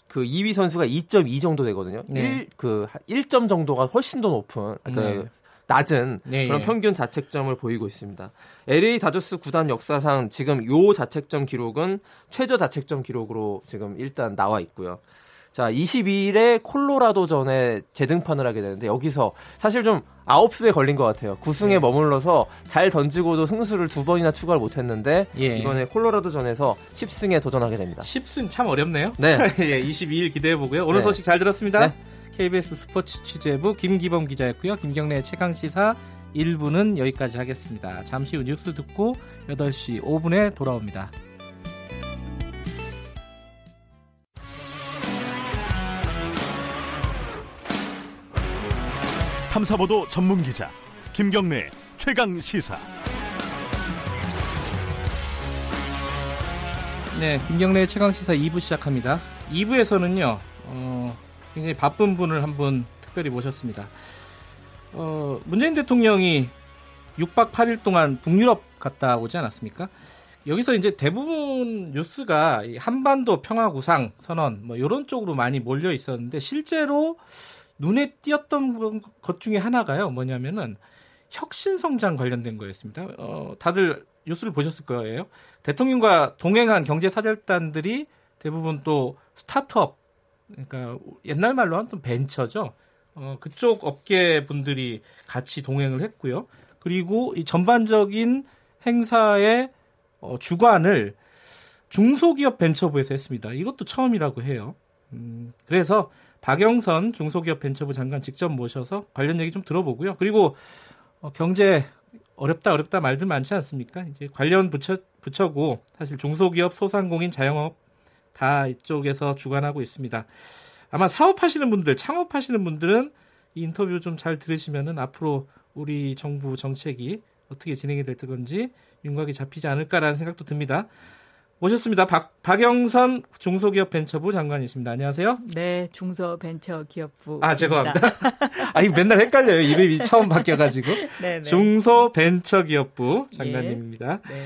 그 2위 선수가 2.2 정도 되거든요. 네. 1, 그 1점 정도가 훨씬 더 높은 그 네. 낮은 네, 그런 예. 평균 자책점을 보이고 있습니다. LA 다저스 구단 역사상 지금 요 자책점 기록은 최저 자책점 기록으로 지금 일단 나와 있고요. 자, 22일에 콜로라도전에 재등판을 하게 되는데 여기서 사실 좀 아홉 수에 걸린 것 같아요. 9승에 네. 머물러서 잘 던지고도 승수를 두 번이나 추가를 못했는데 예. 이번에 콜로라도전에서 10승에 도전하게 됩니다. 10승 참 어렵네요. 네. [LAUGHS] 예, 22일 기대해 보고요. 오늘 네. 소식 잘 들었습니다. 네. KBS 스포츠 취재부 김기범 기자였고요. 김경래 최강 시사 1부는 여기까지 하겠습니다. 잠시 후 뉴스 듣고 8시 5분에 돌아옵니다. 탐사보도 전문 기자 김경래 최강 시사. 네, 김경래 최강 시사 2부 시작합니다. 2부에서는요, 어, 굉장히 바쁜 분을 한 분 특별히 모셨습니다. 어, 문재인 대통령이 6박 8일 동안 북유럽 갔다 오지 않았습니까? 여기서 이제 대부분 뉴스가 한반도 평화 구상 선언 뭐 이런 쪽으로 많이 몰려 있었는데 실제로 눈에 띄었던 것 중에 하나가요. 뭐냐면은 혁신 성장 관련된 거였습니다. 어, 다들 뉴스를 보셨을 거예요. 대통령과 동행한 경제 사절단들이 대부분 또 스타트업, 그러니까 옛날 말로 하면 좀 벤처죠. 어, 그쪽 업계 분들이 같이 동행을 했고요. 그리고 이 전반적인 행사의 어, 주관을 중소기업 벤처부에서 했습니다. 이것도 처음이라고 해요. 음, 그래서 박영선 중소기업 벤처부 장관 직접 모셔서 관련 얘기 좀 들어보고요. 그리고 어, 경제 어렵다 어렵다 말들 많지 않습니까? 이제 관련 부처 부처고 사실 중소기업, 소상공인, 자영업 다 이쪽에서 주관하고 있습니다. 아마 사업하시는 분들, 창업하시는 분들은 이 인터뷰 좀 잘 들으시면은 앞으로 우리 정부 정책이 어떻게 진행이 될 건지 윤곽이 잡히지 않을까라는 생각도 듭니다. 모셨습니다. 박, 박영선 중소기업 벤처부 장관이십니다. 안녕하세요. 네, 중소벤처기업부. 아, 죄송합니다. [LAUGHS] 아, 이거 맨날 헷갈려요. 이름이 처음 바뀌어가지고. [LAUGHS] 네, 네. 중소벤처기업부 장관님입니다. 네. 네.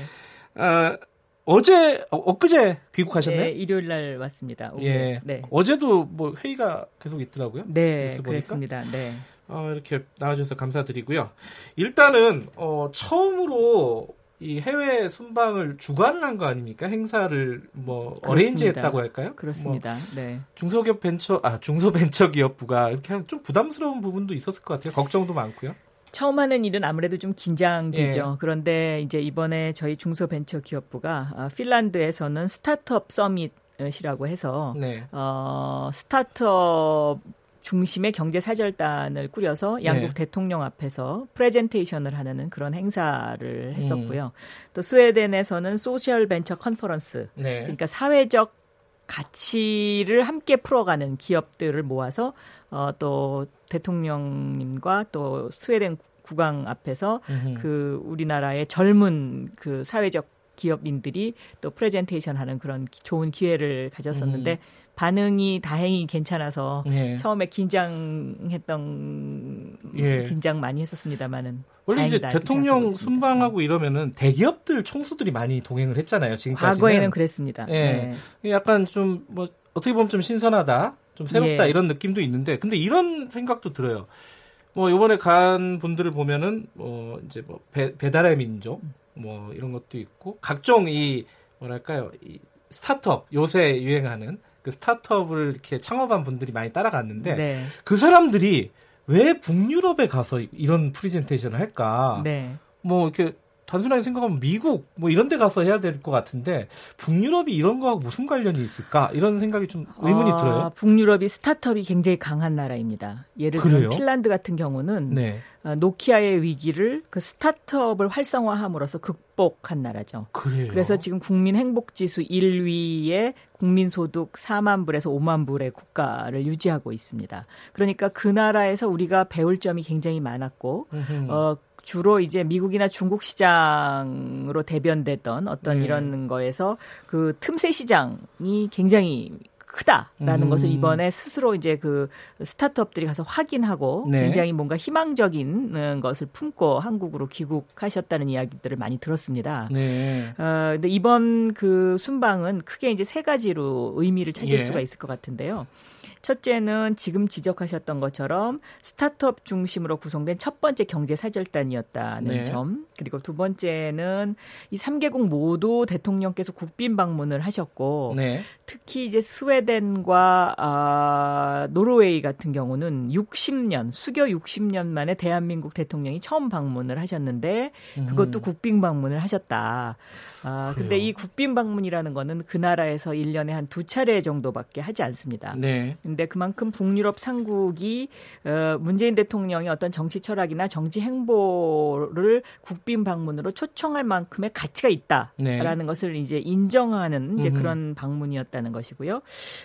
아, 어제, 어, 그제 귀국하셨나요? 네, 일요일 날 왔습니다. 오늘. 예. 네. 어제도 뭐 회의가 계속 있더라고요. 네, 그렇습니다. 네. 어, 이렇게 나와주셔서 감사드리고요. 일단은, 어, 처음으로 이 해외 순방을 주관을 한 거 아닙니까? 행사를 뭐 어레인지했다고 할까요? 그렇습니다. 뭐 네. 중소기업 벤처 아 중소벤처기업부가 이렇게 좀 부담스러운 부분도 있었을 것 같아요. 걱정도 많고요. 처음 하는 일은 아무래도 좀 긴장되죠. 예. 그런데 이제 이번에 저희 중소벤처기업부가 아, 핀란드에서는 startup summit 이라고 해서 네. 어, 스타트업 중심의 경제 사절단을 꾸려서 양국 네. 대통령 앞에서 프레젠테이션을 하는 그런 행사를 했었고요. 음. 또 스웨덴에서는 social venture conference, 네. 그러니까 사회적 가치를 함께 풀어가는 기업들을 모아서 어, 또 대통령님과 또 스웨덴 국왕 앞에서 음흠. 그 우리나라의 젊은 그 사회적 기업인들이 또 프레젠테이션 하는 그런 좋은 기회를 가졌었는데 음. 반응이 다행히 괜찮아서 예. 처음에 긴장했던 예. 긴장 많이 했었습니다만은 원래 이제 대통령 순방하고 이러면은 대기업들 총수들이 많이 동행을 했잖아요. 지금까지 과거에는 그랬습니다. 예. 네. 약간 좀 뭐 어떻게 보면 좀 신선하다, 좀 새롭다 예. 이런 느낌도 있는데 근데 이런 생각도 들어요. 뭐 이번에 간 분들을 보면은 뭐 이제 뭐 배, 배달의 민족 뭐 이런 것도 있고 각종 이 뭐랄까요 이 스타트업 요새 유행하는 그 스타트업을 이렇게 창업한 분들이 많이 따라갔는데 네. 그 사람들이 왜 북유럽에 가서 이런 프리젠테이션을 할까? 네. 뭐 이렇게 단순하게 생각하면 미국 뭐 이런 데 가서 해야 될 것 같은데 북유럽이 이런 거하고 무슨 관련이 있을까? 이런 생각이 좀 의문이 아, 들어요. 북유럽이 스타트업이 굉장히 강한 나라입니다. 예를 들어 핀란드 같은 경우는 네. 어, 노키아의 위기를 그 스타트업을 활성화함으로써 극복한 나라죠. 그래요? 그래서 지금 국민 행복 지수 1위에 국민 소득 4만 불에서 5만 불의 국가를 유지하고 있습니다. 그러니까 그 나라에서 우리가 배울 점이 굉장히 많았고 어 주로 이제 미국이나 중국 시장으로 대변됐던 어떤 네. 이런 거에서 그 틈새 시장이 굉장히 크다라는 음. 것을 이번에 스스로 이제 그 스타트업들이 가서 확인하고 네. 굉장히 뭔가 희망적인 것을 품고 한국으로 귀국하셨다는 이야기들을 많이 들었습니다. 네. 어, 근데 이번 그 순방은 크게 이제 세 가지로 의미를 찾을 예. 수가 있을 것 같은데요. 첫째는 지금 지적하셨던 것처럼 스타트업 중심으로 구성된 첫 번째 경제 사절단이었다는 네. 점. 그리고 두 번째는 이 3개국 모두 대통령께서 국빈 방문을 하셨고 네. 특히 이제 스웨덴 스웨덴과 아, 노르웨이 같은 경우는 60년 수교 60년 만에 대한민국 대통령이 처음 방문을 하셨는데 그것도 음. 국빈 방문을 하셨다. 아, 그래요. 근데 이 국빈 방문이라는 거는 그 나라에서 1년에 한 두 차례 정도밖에 하지 않습니다. 네. 근데 그만큼 북유럽 상국이 어, 문재인 대통령의 어떤 정치 철학이나 정치 행보를 국빈 방문으로 초청할 만큼의 가치가 있다라는 네. 것을 이제 인정하는 이제 그런 방문이었다는 것이고요.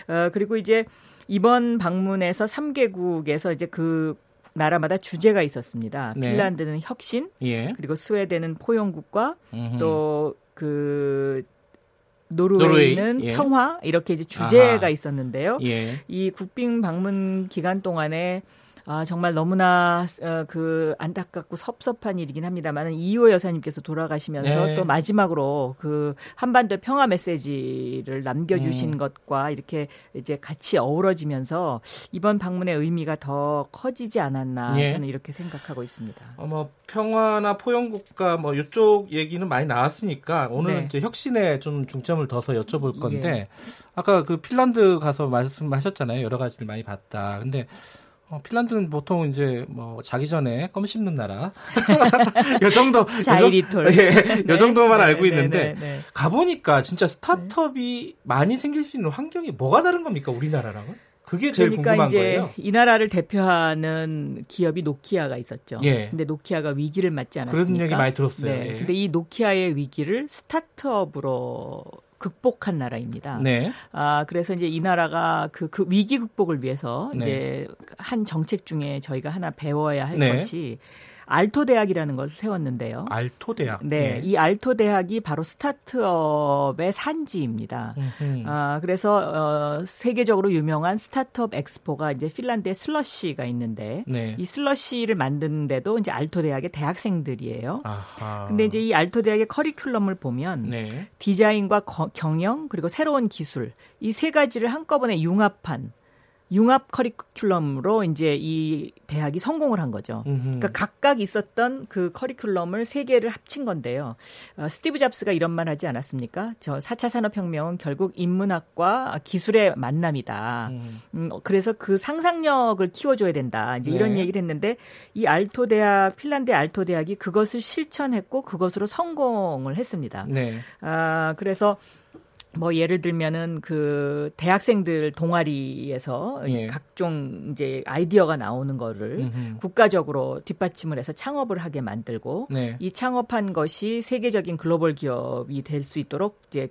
어, 그리고 이제 이번 방문에서 3개국에서 이제 그 나라마다 주제가 있었습니다. 네. 핀란드는 혁신, 예. 그리고 스웨덴은 포용국가, 또그 노르웨이는 노르웨이, 예. 평화 이렇게 이제 주제가 아하. 있었는데요. 예. 이 국빈 방문 기간 동안에 아, 정말 너무나 어, 그 안타깝고 섭섭한 일이긴 합니다만 이호 여사님께서 돌아가시면서 네. 또 마지막으로 그 한반도 평화 메시지를 남겨주신 음. 것과 이렇게 이제 같이 어우러지면서 이번 방문의 의미가 더 커지지 않았나 네. 저는 이렇게 생각하고 있습니다. 어, 뭐 평화나 포용국가 뭐 이쪽 얘기는 많이 나왔으니까 오늘은 네. 이제 혁신에 좀 중점을 둬서 여쭤볼 건데 예. 아까 그 핀란드 가서 말씀하셨잖아요. 여러 가지를 많이 봤다. 근데 어, 핀란드는 보통 이제 뭐 자기 전에 껌 씹는 나라. [LAUGHS] [LAUGHS] 요 정도. 자이리톨. 예, 네. 요 정도만 네, 알고 네, 있는데 네, 네, 가보니까 진짜 스타트업이 많이 생길 수 있는 환경이 뭐가 다른 겁니까 우리나라랑은? 그게 제일 그러니까 궁금한 이제 거예요. 이 나라를 대표하는 기업이 노키아가 있었죠. 예. 근데 노키아가 위기를 맞지 않았습니까? 그런 얘기 많이 들었어요. 네. 예. 근데 이 노키아의 위기를 스타트업으로 극복한 나라입니다. 네. 아 그래서 이제 이 나라가 그, 그 위기 극복을 위해서 네. 이제 한 정책 중에 저희가 하나 배워야 할 네. 것이 알토 대학이라는 것을 세웠는데요. 알토 대학. 네, 네. 이 알토 대학이 바로 스타트업의 산지입니다. 아, 그래서 어, 세계적으로 유명한 스타트업 엑스포가 이제 핀란드의 슬러시가 있는데 네. 이 슬러시를 만드는데도 이제 알토 대학의 대학생들이에요. 아하. 근데 이제 이 알토 대학의 커리큘럼을 보면 네. 디자인과 거, 경영 그리고 새로운 기술 이 세 가지를 한꺼번에 융합한 융합 커리큘럼으로 이제 이 대학이 성공을 한 거죠. 음흠. 그러니까 각각 있었던 그 커리큘럼을 세 개를 합친 건데요. 어, 스티브 잡스가 이런 말 하지 않았습니까? 저 4차 산업혁명은 결국 인문학과 기술의 만남이다. 음. 음, 그래서 그 상상력을 키워줘야 된다. 이제 이런 네. 얘기를 했는데 이 알토 대학, 핀란드 알토 대학이 그것을 실천했고 그것으로 성공을 했습니다. 네. 아, 그래서 뭐 예를 들면은 그 대학생들 동아리에서 예. 각종 이제 아이디어가 나오는 거를 음흠. 국가적으로 뒷받침을 해서 창업을 하게 만들고 네. 이 창업한 것이 세계적인 글로벌 기업이 될 수 있도록 이제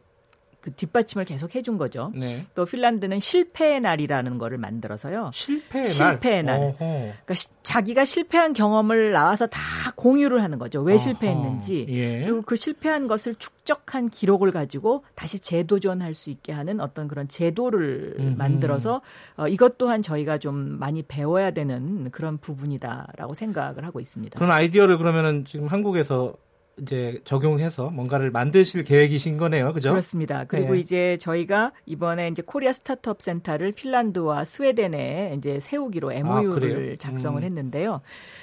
그 뒷받침을 계속 해준 거죠. 네. 또 핀란드는 실패의 날이라는 거를 만들어서요. 실패의, 실패의 날. 날. 그러니까 시, 자기가 실패한 경험을 나와서 다 공유를 하는 거죠. 왜 어허. 실패했는지. 예. 그리고 그 실패한 것을 축적한 기록을 가지고 다시 재도전할 수 있게 하는 어떤 그런 제도를 음흠. 만들어서 어, 이것 또한 저희가 좀 많이 배워야 되는 그런 부분이다라고 생각을 하고 있습니다. 그런 아이디어를 그러면은 지금 한국에서 이제 적용해서 뭔가를 만드실 계획이신 거네요. 그죠? 그렇습니다. 그리고 네. 이제 저희가 이번에 이제 코리아 스타트업 센터를 핀란드와 스웨덴에 이제 세우기로 MOU를 아, 작성을 음. 했는데요.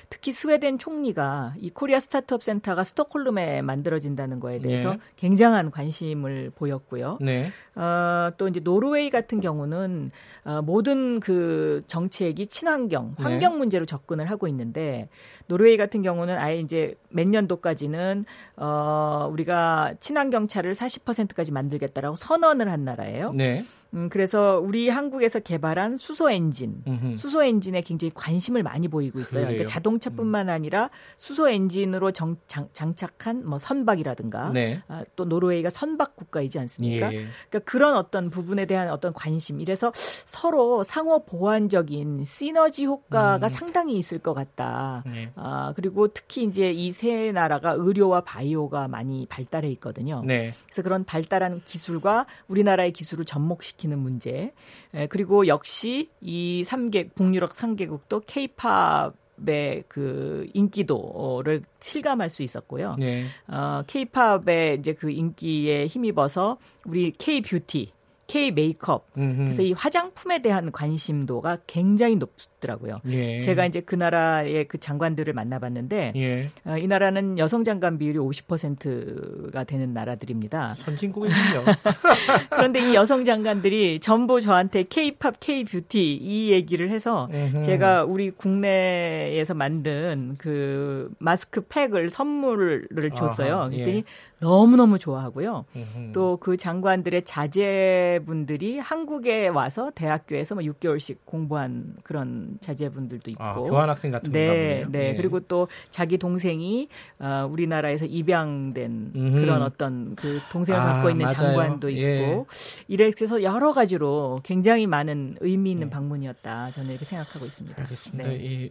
특히 스웨덴 총리가 이 코리아 스타트업 센터가 스톡홀름에 만들어진다는 거에 대해서 네. 굉장한 관심을 보였고요. 네. 어, 또 이제 노르웨이 같은 경우는 어, 모든 그 정책이 친환경, 네. 환경 네. 문제로 접근을 하고 있는데 노르웨이 같은 경우는 아예 이제 몇 년도까지는 어, 우리가 친환경 차를 40%까지 만들겠다라고 선언을 한 나라예요. 네. 음, 그래서 우리 한국에서 개발한 수소 엔진, 음흠. 수소 엔진에 굉장히 관심을 많이 보이고 있어요. 그러니까 자동차뿐만 음. 아니라 수소 엔진으로 정, 장, 장착한 뭐 선박이라든가 네. 아, 또 노르웨이가 선박 국가이지 않습니까? 예. 그러니까 그런 어떤 부분에 대한 어떤 관심. 이래서 서로 상호 보완적인 시너지 효과가 음. 상당히 있을 것 같다. 네. 아, 그리고 특히 이제 이 세 나라가 의료와 바이오가 많이 발달해 있거든요. 네. 그래서 그런 발달한 기술과 우리나라의 기술을 접목시키는 시키는 문제. 그리고 역시 이 3개 북유럽 3개국도 케이팝의 그 인기도를 실감할 수 있었고요. 네. 어, 케이팝의 이제 그 인기에 힘입어서 우리 K 뷰티 K 메이크업. 그래서 이 화장품에 대한 관심도가 굉장히 높, 싶더라고요. 예. 제가 이제 그 나라의 그 장관들을 만나봤는데 예. 어, 이 나라는 여성 장관 비율이 50%가 되는 나라들입니다. 선진국이군요. [LAUGHS] 그런데 이 여성 장관들이 전부 저한테 K-팝, K-뷰티 이 얘기를 해서 음흠. 제가 우리 국내에서 만든 그 마스크 팩을 선물을 줬어요. 아하, 예. 그랬더니 너무너무 좋아하고요. 또 그 장관들의 자제분들이 한국에 와서 대학교에서 뭐 6개월씩 공부한 그런 자제분들도 있고. 아, 교환학생 같은 네, 네. 네. 그리고 또 자기 동생이 어, 우리나라에서 입양된 음흠. 그런 어떤 그 동생을 아, 갖고 있는 맞아요. 장관도 있고. 예. 이래서 여러 가지로 굉장히 많은 의미 있는 네. 방문이었다. 저는 이렇게 생각하고 있습니다. 알겠습니다. 네. 이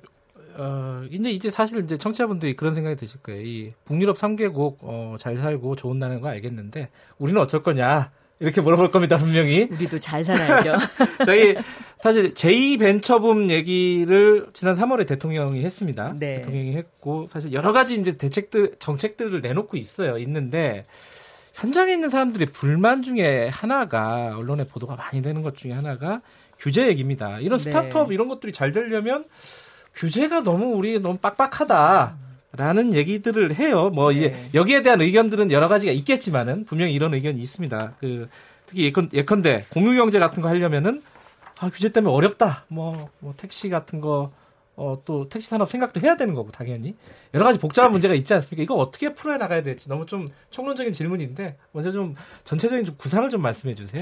어, 이제 이제 사실 이제 청취자분들이 그런 생각이 드실 거예요. 이 북유럽 3개국 어, 잘 살고 좋은 나라는 거 알겠는데 우리는 어쩔 거냐? 이렇게 물어볼 겁니다, 분명히. 우리도 잘 살아야죠. [LAUGHS] 저희 사실 제2벤처붐 얘기를 지난 3월에 대통령이 했습니다. 네. 대통령이 했고 사실 여러 가지 이제 대책들 정책들을 내놓고 있어요. 있는데 현장에 있는 사람들의 불만 중에 하나가 언론에 보도가 많이 되는 것 중에 하나가 규제 얘기입니다. 이런 네. 스타트업 이런 것들이 잘 되려면 규제가 너무 우리 너무 빡빡하다. 라는 얘기들을 해요. 뭐 네. 이제 여기에 대한 의견들은 여러 가지가 있겠지만은 분명히 이런 의견이 있습니다. 그 특히 예컨 예컨대 공유 경제 같은 거 하려면은 아 규제 때문에 어렵다. 뭐, 뭐 택시 같은 거 어, 또 택시 산업 생각도 해야 되는 거고 당연히 여러 가지 복잡한 문제가 있지 않습니까? 이거 어떻게 풀어 나가야 될지 너무 좀 총론적인 질문인데 먼저 좀 전체적인 좀 구상을 좀 말씀해 주세요.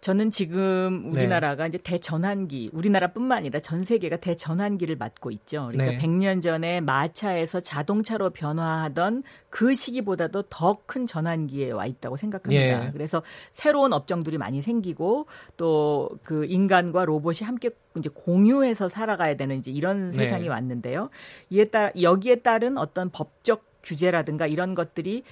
저는 지금 네. 우리나라가 네. 이제 대전환기, 우리나라뿐만 아니라 전 세계가 대전환기를 맞고 있죠. 그러니까 네. 100년 전에 마차에서 자동차로 변화하던 그 시기보다도 더 큰 전환기에 와 있다고 생각합니다. 예. 그래서 새로운 업종들이 많이 생기고 또 그 인간과 로봇이 함께 이제 공유해서 살아가야 되는 이제 이런 네. 세상이 네. 왔는데요. 이에 따라 여기에 따른 어떤 법적 규제라든가 이런 것들이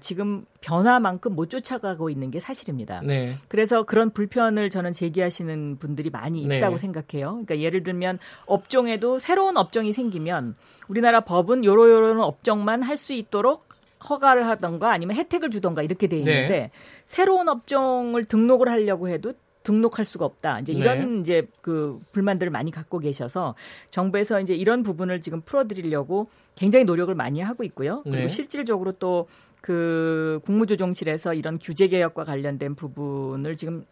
지금 변화만큼 못 쫓아가고 있는 게 사실입니다. 네. 그래서 그런 불편을 저는 제기하시는 분들이 많이 네. 있다고 네. 생각해요. 그러니까 예를 들면 업종에도 새로운 업종이 생기면 우리나라 법은 요러요런 업종만 할 수 있도록 허가를 하던가 아니면 혜택을 주던가 이렇게 돼 있는데 네. 새로운 업종을 등록을 하려고 해도 등록할 수가 없다. 이제 이런 네. 이제 그 불만들을 많이 갖고 계셔서 정부에서 이제 이런 부분을 지금 풀어드리려고 굉장히 노력을 많이 하고 있고요. 그리고 네. 실질적으로 또 그 국무조정실에서 이런 규제 개혁과 관련된 부분을 지금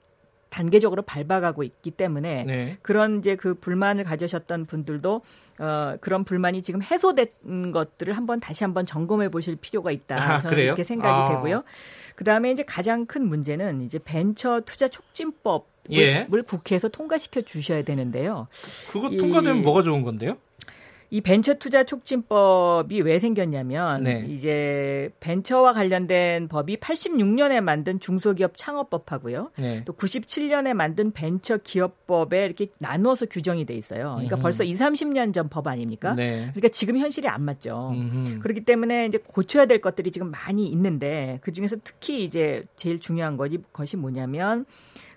단계적으로 밟아가고 있기 때문에 네. 그런 이제 그 불만을 가지셨던 분들도 어 그런 불만이 지금 해소된 것들을 한번 다시 한번 점검해 보실 필요가 있다. 아, 저는 그래요? 이렇게 생각이 아. 되고요. 그다음에 이제 가장 큰 문제는 이제 벤처 투자 촉진법 예. 을 국회에서 통과시켜 주셔야 되는데요. 그거 통과되면 뭐가 좋은 건데요? 이 벤처 투자 촉진법이 왜 생겼냐면 네. 이제 벤처와 관련된 법이 86년에 만든 중소기업 창업법하고요. 네. 또 97년에 만든 벤처 기업법에 이렇게 나누어서 규정이 돼 있어요. 그러니까 음흠. 벌써 2, 30년 전 법 아닙니까? 네. 그러니까 지금 현실이 안 맞죠. 음흠. 그렇기 때문에 이제 고쳐야 될 것들이 지금 많이 있는데 그중에서 특히 이제 제일 중요한 것이 것이 뭐냐면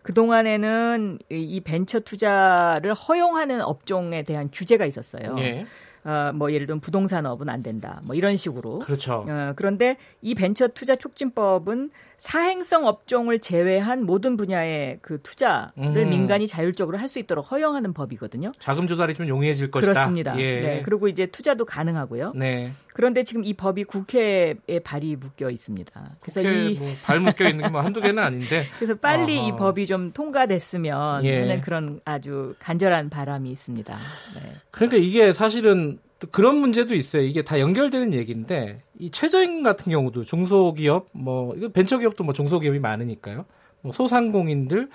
그동안에는 이 벤처 투자를 허용하는 업종에 대한 규제가 있었어요. 예. 어, 뭐 예를 들면 부동산업은 안 된다. 뭐 이런 식으로. 그렇죠. 어, 그런데 이 벤처 투자 촉진법은 사행성 업종을 제외한 모든 분야의 그 투자를 음. 민간이 자율적으로 할 수 있도록 허용하는 법이거든요. 자금 조달이 좀 용이해질 것이다. 그렇습니다. 예. 네. 그리고 이제 투자도 가능하고요. 네. 그런데 지금 이 법이 국회에 발이 묶여 있습니다. 그래서 이발 뭐 묶여 있는 게 뭐 한두 개는 아닌데. [LAUGHS] 그래서 빨리 아하. 이 법이 좀 통과됐으면 예. 하는 그런 아주 간절한 바람이 있습니다. 네. 그러니까 이게 사실은 또 그런 문제도 있어요. 이게 다 연결되는 얘기인데 이 최저임금 같은 경우도 중소기업 뭐 이거 벤처기업도 뭐 중소기업이 많으니까요. 뭐 소상공인들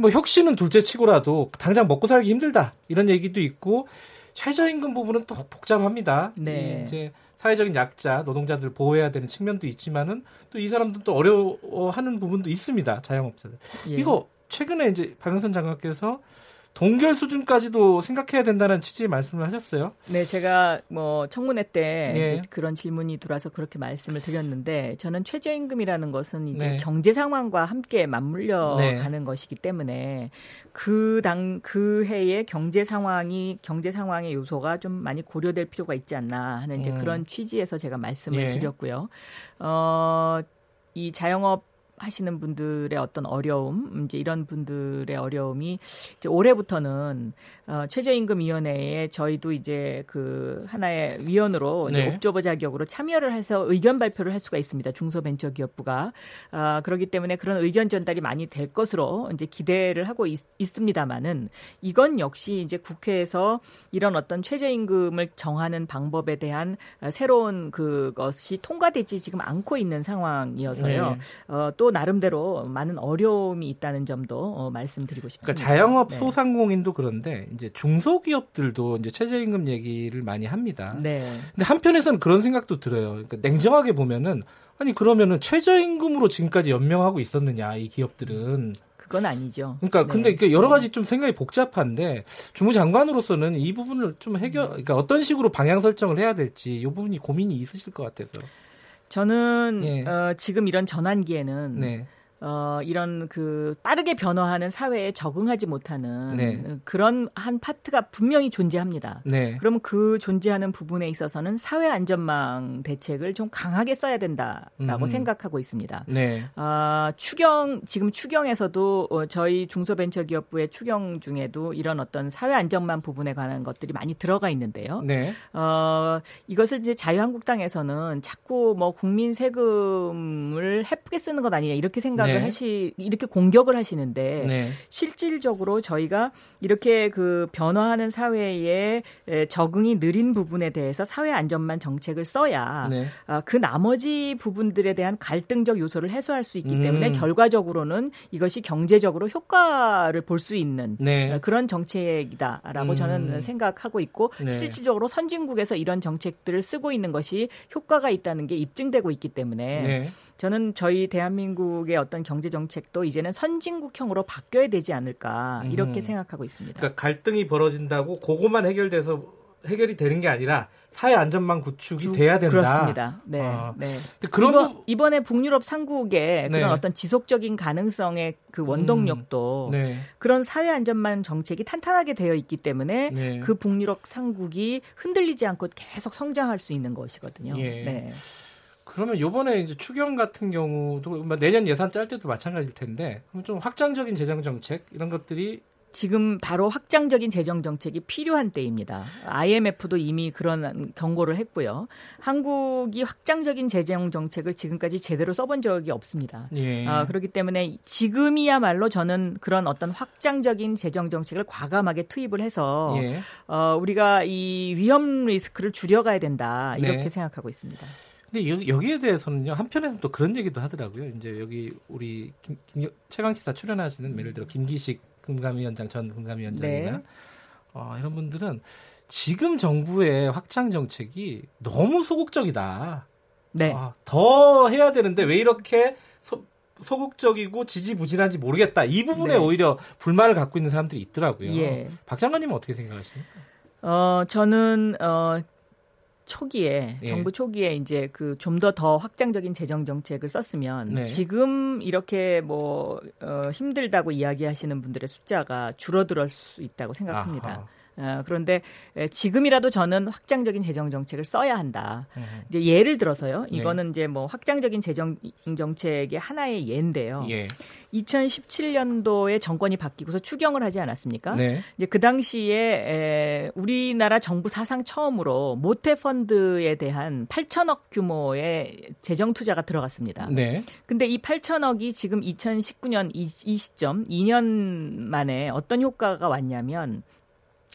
뭐 혁신은 둘째치고라도 당장 먹고 살기 힘들다 이런 얘기도 있고 최저임금 부분은 또 복잡합니다. 네. 이제 사회적인 약자 노동자들 보호해야 되는 측면도 있지만은 또 이 사람들 도 어려워하는 부분도 있습니다. 자영업자들. 예. 이거 최근에 이제 박영선 장관께서 동결 수준까지도 생각해야 된다는 취지의 말씀을 하셨어요. 네, 제가 뭐 청문회 때 예. 그런 질문이 들어와서 그렇게 말씀을 드렸는데 저는 최저임금이라는 것은 이제 네. 경제 상황과 함께 맞물려 네. 가는 것이기 때문에 그 당 그 해의 경제 상황이 경제 상황의 요소가 좀 많이 고려될 필요가 있지 않나 하는 이제 음. 그런 취지에서 제가 말씀을 예. 드렸고요. 어, 이 자영업 하시는 분들의 어떤 어려움, 이제 이런 분들의 어려움이 이제 올해부터는 어, 최저임금위원회에 저희도 이제 그 하나의 위원으로 이제 네. 옵저버 자격으로 참여를 해서 의견 발표를 할 수가 있습니다. 중소벤처기업부가 아, 그렇기 때문에 그런 의견 전달이 많이 될 것으로 이제 기대를 하고 있, 있습니다만은 이건 역시 이제 국회에서 이런 어떤 최저임금을 정하는 방법에 대한 새로운 그것이 통과되지 지금 않고 있는 상황이어서요. 네. 어, 또 나름대로 많은 어려움이 있다는 점도 어, 말씀드리고 싶습니다. 그러니까 자영업 네. 소상공인도 그런데 이제 중소기업들도 이제 최저임금 얘기를 많이 합니다. 네. 근데 한편에서는 그런 생각도 들어요. 그러니까 냉정하게 보면은 아니 그러면은 최저임금으로 지금까지 연명하고 있었느냐 이 기업들은 그건 아니죠. 그러니까 네. 근데 여러 가지 좀 생각이 복잡한데 주무장관으로서는 이 부분을 좀 해결 그러니까 어떤 식으로 방향 설정을 해야 될지 이 부분이 고민이 있으실 것 같아서. 저는 예. 어, 지금 이런 전환기에는 네. 어, 이런 그 빠르게 변화하는 사회에 적응하지 못하는 네. 그런 한 파트가 분명히 존재합니다. 네. 그러면 그 존재하는 부분에 있어서는 사회 안전망 대책을 좀 강하게 써야 된다라고 음. 생각하고 있습니다. 네. 어, 추경 지금 추경에서도 어, 저희 중소벤처기업부의 추경 중에도 이런 어떤 사회 안전망 부분에 관한 것들이 많이 들어가 있는데요. 네. 어, 이것을 이제 자유한국당에서는 자꾸 뭐 국민 세금을 해프게 쓰는 것 아니냐 이렇게 생각을 생각을 네. 하시 이렇게 공격을 하시는데 네. 실질적으로 저희가 이렇게 그 변화하는 사회에 적응이 느린 부분에 대해서 사회 안전만 정책을 써야 네. 아, 그 나머지 부분들에 대한 갈등적 요소를 해소할 수 있기 음. 때문에 결과적으로는 이것이 경제적으로 효과를 볼 수 있는 네. 그런 정책이다라고 음. 저는 생각하고 있고 네. 실질적으로 선진국에서 이런 정책들을 쓰고 있는 것이 효과가 있다는 게 입증되고 있기 때문에 네. 저는 저희 대한민국의 어떤 경제 정책도 이제는 선진국형으로 바뀌어야 되지 않을까 이렇게 음. 생각하고 있습니다. 그러니까 갈등이 벌어진다고 그것만 해결돼서 해결이 되는 게 아니라 사회 안전망 구축이 주, 돼야 된다. 그렇습니다. 네. 아. 네. 그런 이번, 이번에 북유럽 삼국의 그런 네. 어떤 지속적인 가능성의 그 원동력도 음. 네. 그런 사회 안전망 정책이 탄탄하게 되어 있기 때문에 네. 그 북유럽 삼국이 흔들리지 않고 계속 성장할 수 있는 것이거든요. 예. 네. 그러면 요번에 이제 추경 같은 경우도 뭐 내년 예산 짤 때도 마찬가지일 텐데 그럼 좀 확장적인 재정 정책 이런 것들이 지금 바로 확장적인 재정 정책이 필요한 때입니다. IMF도 이미 그런 경고를 했고요. 한국이 확장적인 재정 정책을 지금까지 제대로 써본 적이 없습니다. 예. 아, 그렇기 때문에 지금이야말로 저는 그런 어떤 확장적인 재정 정책을 과감하게 투입을 해서 예. 어, 우리가 이 위험 리스크를 줄여가야 된다 이렇게 네. 생각하고 있습니다. 근데 여 기에 대해서는요 한편에서는 또 그런 얘기도 하더라고요. 이제 여기 우리 김, 김, 최강 시사 출연하시는 예를 들어 김기식 금감위원장 전 금감위원장이나 네. 어, 이런 분들은 지금 정부의 확장 정책이 너무 소극적이다. 네. 아, 더 해야 되는데 왜 이렇게 소, 소극적이고 지지부진한지 모르겠다. 이 부분에 네. 오히려 불만을 갖고 있는 사람들이 있더라고요. 예. 박 장관님은 어떻게 생각하십니까? 어, 저는 어, 초기에 예. 정부 초기에 이제 그 좀 더더 더 확장적인 재정 정책을 썼으면 네. 지금 이렇게 뭐 어, 힘들다고 이야기하시는 분들의 숫자가 줄어들 수 있다고 생각합니다. 아하. 어, 그런데 지금이라도 저는 확장적인 재정 정책을 써야 한다. 음. 이제 예를 들어서요. 네. 이거는 네. 이제 뭐 확장적인 재정 정책의 하나의 예인데요. 예. 2017년도에 정권이 바뀌고서 추경을 하지 않았습니까? 네. 이제 그 당시에 에, 우리나라 정부 사상 처음으로 모태 펀드에 대한 8천억 규모의 재정 투자가 들어갔습니다. 네. 근데 이 8천억이 지금 2019년 이, 이 시점 2년 만에 어떤 효과가 왔냐면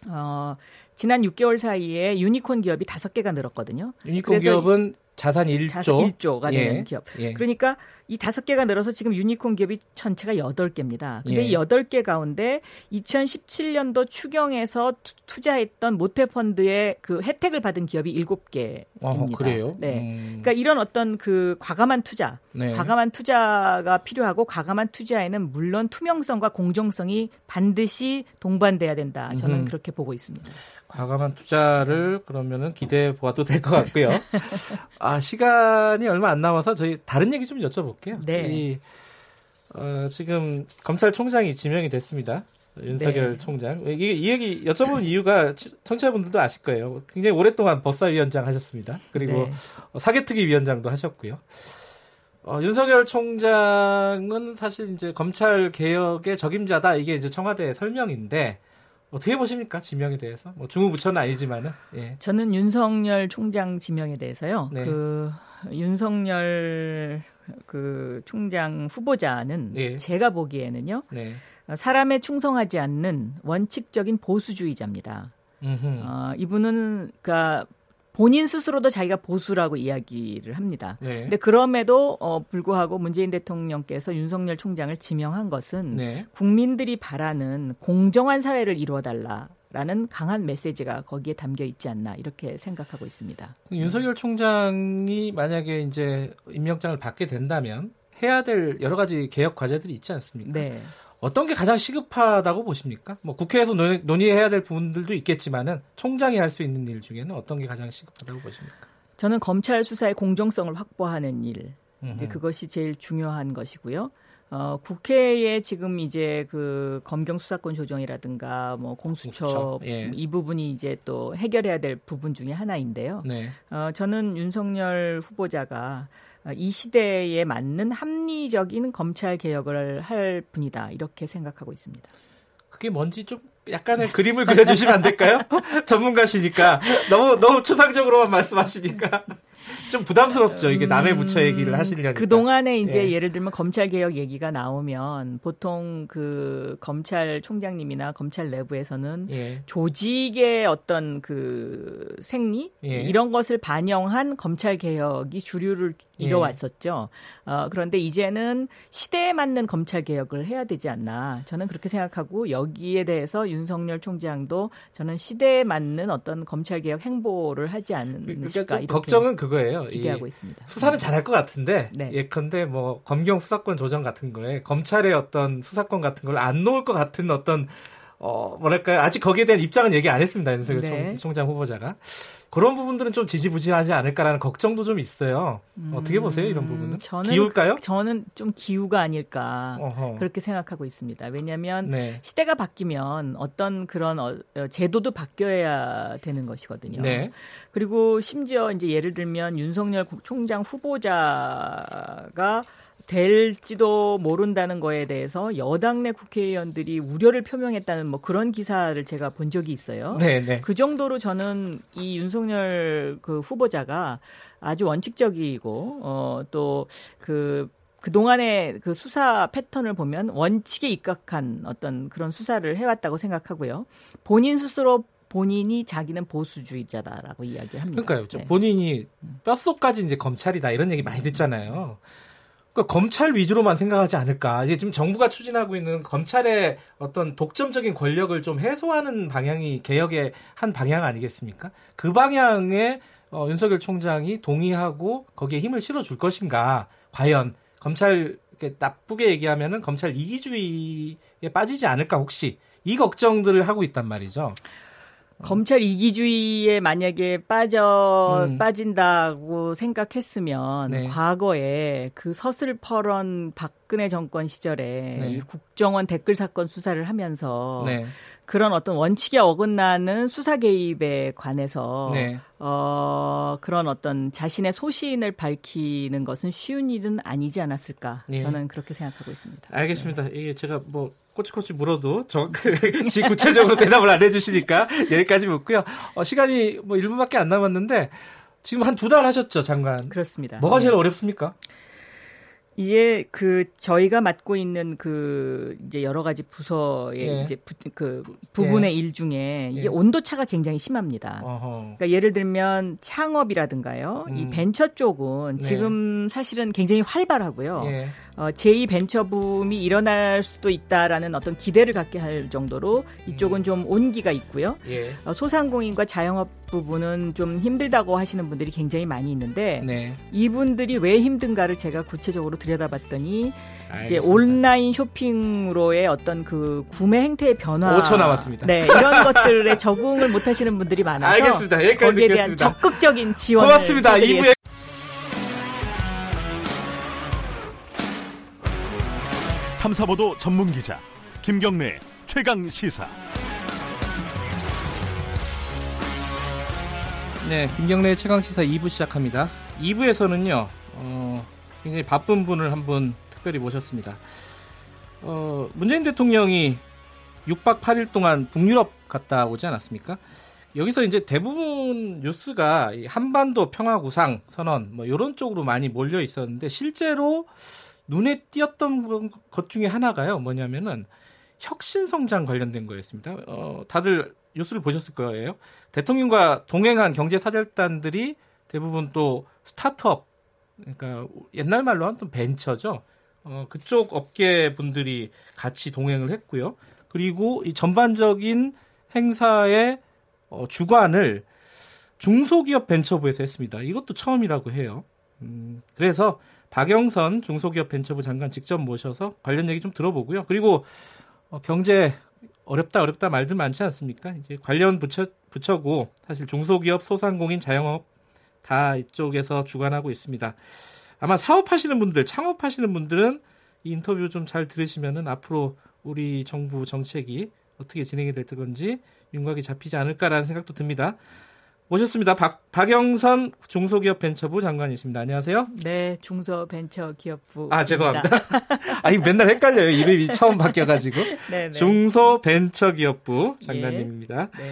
어, 지난 6개월 사이에 유니콘 기업이 5개가 늘었거든요. 유니콘 기업은 자산 1조. 자산 1조가 되는 예. 기업. 예. 그러니까 이 다섯 개가 늘어서 지금 유니콘 기업이 전체가 여덟 개입니다. 근데 예. 이 여덟 개 가운데 2017년도 추경에서 투자했던 모태펀드의 그 혜택을 받은 기업이 일곱 개 아, 그래요? 네. 음. 그러니까 이런 어떤 그 과감한 투자, 네. 과감한 투자가 필요하고 과감한 투자에는 물론 투명성과 공정성이 반드시 동반돼야 된다. 저는 음. 그렇게 보고 있습니다. 과감한 투자를 그러면은 기대해 보아도 될 것 같고요. [LAUGHS] 아 시간이 얼마 안 남아서 저희 다른 얘기 좀 여쭤볼게요. 네. 이, 어, 지금 검찰총장이 지명이 됐습니다. 윤석열 네. 총장. 이, 이 얘기 여쭤보는 이유가 청취자분들도 아실 거예요. 굉장히 오랫동안 법사위원장 하셨습니다. 그리고 네. 사개특위 위원장도 하셨고요. 어, 윤석열 총장은 사실 이제 검찰 개혁의 적임자다 이게 이제 청와대 설명인데 어떻게 보십니까 지명에 대해서? 뭐 중후부처는 아니지만은. 예. 저는 윤석열 총장 지명에 대해서요. 네. 그 윤석열 그 총장 후보자는 예. 제가 보기에는요. 네. 사람에 충성하지 않는 원칙적인 보수주의자입니다. 어, 이분은 그러니까 본인 스스로도 자기가 보수라고 이야기를 합니다. 네. 근데 그럼에도 어, 불구하고 문재인 대통령께서 윤석열 총장을 지명한 것은 네. 국민들이 바라는 공정한 사회를 이루어달라. 라는 강한 메시지가 거기에 담겨 있지 않나 이렇게 생각하고 있습니다. 윤석열 총장이 만약에 이제 임명장을 받게 된다면 해야 될 여러 가지 개혁 과제들이 있지 않습니까? 네. 어떤 게 가장 시급하다고 보십니까? 뭐 국회에서 논의, 해야될 부분들도 있겠지만은 총장이 할 수 있는 일 중에는 어떤 게 가장 시급하다고 보십니까? 저는 검찰 수사의 공정성을 확보하는 일, 이제 그것이 제일 중요한 것이고요. 어, 국회에 지금 이제 그 검경 수사권 조정이라든가 뭐 공수처 예. 이 부분이 이제 또 해결해야 될 부분 중에 하나인데요. 네. 어, 저는 윤석열 후보자가 어, 이 시대에 맞는 합리적인 검찰 개혁을 할 분이다 이렇게 생각하고 있습니다. 그게 뭔지 좀 약간의 그림을 그려주시면 안 될까요? [LAUGHS] 전문가시니까 너무 너무 초상적으로만 말씀하시니까. 좀 부담스럽죠. 이게 남의 부처 얘기를 하시려니까. 그 동안에 이제 예. 를 들면 검찰 개혁 얘기가 나오면 보통 그 검찰 총장님이나 검찰 내부에서는 예. 조직의 어떤 그 생리 예. 이런 것을 반영한 검찰 개혁이 주류를 예. 이뤄왔었죠. 어, 그런데 이제는 시대에 맞는 검찰 개혁을 해야 되지 않나. 저는 그렇게 생각하고 여기에 대해서 윤석열 총장도 저는 시대에 맞는 어떤 검찰 개혁 행보를 하지 않을까. 그러니까 걱정은 그거예요. 기대하고 있습니다. 수사는 잘할 것 같은데 네. 예컨대 뭐 검경 수사권 조정 같은 거에 검찰의 어떤 수사권 같은 걸 안 놓을 것 같은 어떤 어 뭐랄까요 아직 거기에 대한 입장은 얘기 안 했습니다 윤석열 네. 총 장 후보자가 그런 부분들은 좀 지지부진하지 않을까라는 걱정도 좀 있어요. 음, 어떻게 보세요 이런 부분은? 저는 기울까요? 저는 좀 기우가 아닐까 어허. 그렇게 생각하고 있습니다. 왜냐하면 네. 시대가 바뀌면 어떤 그런 어, 어, 제도도 바뀌어야 되는 것이거든요. 네. 그리고 심지어 이제 예를 들면 윤석열 총장 후보자가 될지도 모른다는 거에 대해서 여당 내 국회의원들이 우려를 표명했다는 뭐 그런 기사를 제가 본 적이 있어요. 네, 네. 그 정도로 저는 이 윤석열 그 후보자가 아주 원칙적이고 어또그 그동안의 그 수사 패턴을 보면 원칙에 입각한 어떤 그런 수사를 해왔다고 생각하고요. 본인 스스로 본인이 자기는 보수주의자다라고 이야기합니다. 그러니까요. 네. 본인이 뼛속까지 이제 검찰이다 이런 얘기 많이 듣잖아요. 그러니까 검찰 위주로만 생각하지 않을까. 이제 지금 정부가 추진하고 있는 검찰의 어떤 독점적인 권력을 좀 해소하는 방향이 개혁의 한 방향 아니겠습니까? 그 방향에 어, 윤석열 총장이 동의하고 거기에 힘을 실어줄 것인가. 과연 검찰 이렇게 나쁘게 얘기하면은 검찰 이기주의에 빠지지 않을까 혹시 이 걱정들을 하고 있단 말이죠. 검찰 이기주의에 만약에 빠져 음. 빠진다고 생각했으면 네. 과거에 그 서슬퍼런 박근혜 정권 시절에 네. 국정원 댓글 사건 수사를 하면서 네. 그런 어떤 원칙에 어긋나는 수사 개입에 관해서 네. 어 그런 어떤 자신의 소신을 밝히는 것은 쉬운 일은 아니지 않았을까 네. 저는 그렇게 생각하고 있습니다. 알겠습니다. 이게 제가 뭐 꼬치꼬치 물어도 정확히 [LAUGHS] 구체적으로 [LAUGHS] 대답을 안 해주시니까 여기까지 묻고요. 어, 시간이 뭐 1분밖에 안 남았는데 지금 한 두 달 하셨죠, 장관? 그렇습니다. 뭐가 제일 네. 어렵습니까? 이제 그 저희가 맡고 있는 그 이제 여러 가지 부서의 예. 이제 부, 그 부분의 예. 일 중에 이게 예. 온도 차가 굉장히 심합니다. 어허. 그러니까 예를 들면 창업이라든가요, 음. 이 벤처 쪽은 네. 지금 사실은 굉장히 활발하고요. 예. 어, 제2 벤처 붐이 일어날 수도 있다라는 어떤 기대를 갖게 할 정도로 이쪽은 좀 온기가 있고요. 예. 어, 소상공인과 자영업 부분은 좀 힘들다고 하시는 분들이 굉장히 많이 있는데 네. 이분들이 왜 힘든가를 제가 구체적으로 들여다봤더니 알겠습니다. 이제 온라인 쇼핑으로의 어떤 그 구매 행태의 변화 5초 남았습니다. 네, 이런 [LAUGHS] 것들에 적응을 못 하시는 분들이 많아서 알겠습니다. 여기까지 거기에 듣겠습니다. 대한 적극적인 지원을 고맙습니다. 2부에 탐사보도 전문 기자 김경래 최강 시사. 네, 김경래 최강 시사 2부 시작합니다. 2부에서는요. 어, 굉장히 바쁜 분을 한 분 특별히 모셨습니다. 어, 문재인 대통령이 6박 8일 동안 북유럽 갔다 오지 않았습니까? 여기서 이제 대부분 뉴스가 한반도 평화 구상 선언 뭐 이런 쪽으로 많이 몰려 있었는데 실제로 눈에 띄었던 것 중에 하나가요. 뭐냐면은 혁신 성장 관련된 거였습니다. 어, 다들 뉴스를 보셨을 거예요. 대통령과 동행한 경제 사절단들이 대부분 또 스타트업 그러니까 옛날 말로 하면 좀 벤처죠. 어, 그쪽 업계 분들이 같이 동행을 했고요. 그리고 이 전반적인 행사의 어, 주관을 중소기업 벤처부에서 했습니다. 이것도 처음이라고 해요. 음, 그래서 박영선 중소기업 벤처부 장관 직접 모셔서 관련 얘기 좀 들어보고요. 그리고 어, 경제 어렵다 어렵다 말들 많지 않습니까? 이제 관련 부처 부처고 사실 중소기업, 소상공인, 자영업 다 이쪽에서 주관하고 있습니다. 아마 사업하시는 분들, 창업하시는 분들은 이 인터뷰 좀 잘 들으시면은 앞으로 우리 정부 정책이 어떻게 진행이 될 건지 윤곽이 잡히지 않을까라는 생각도 듭니다. 모셨습니다. 박, 박영선 중소기업 벤처부 장관이십니다. 안녕하세요. 네, 중소벤처기업부. 아, 죄송합니다. [LAUGHS] 아, 이거 맨날 헷갈려요. 이름이 처음 바뀌어가지고. [LAUGHS] 네, 네. 중소벤처기업부 장관님입니다. 예. 네.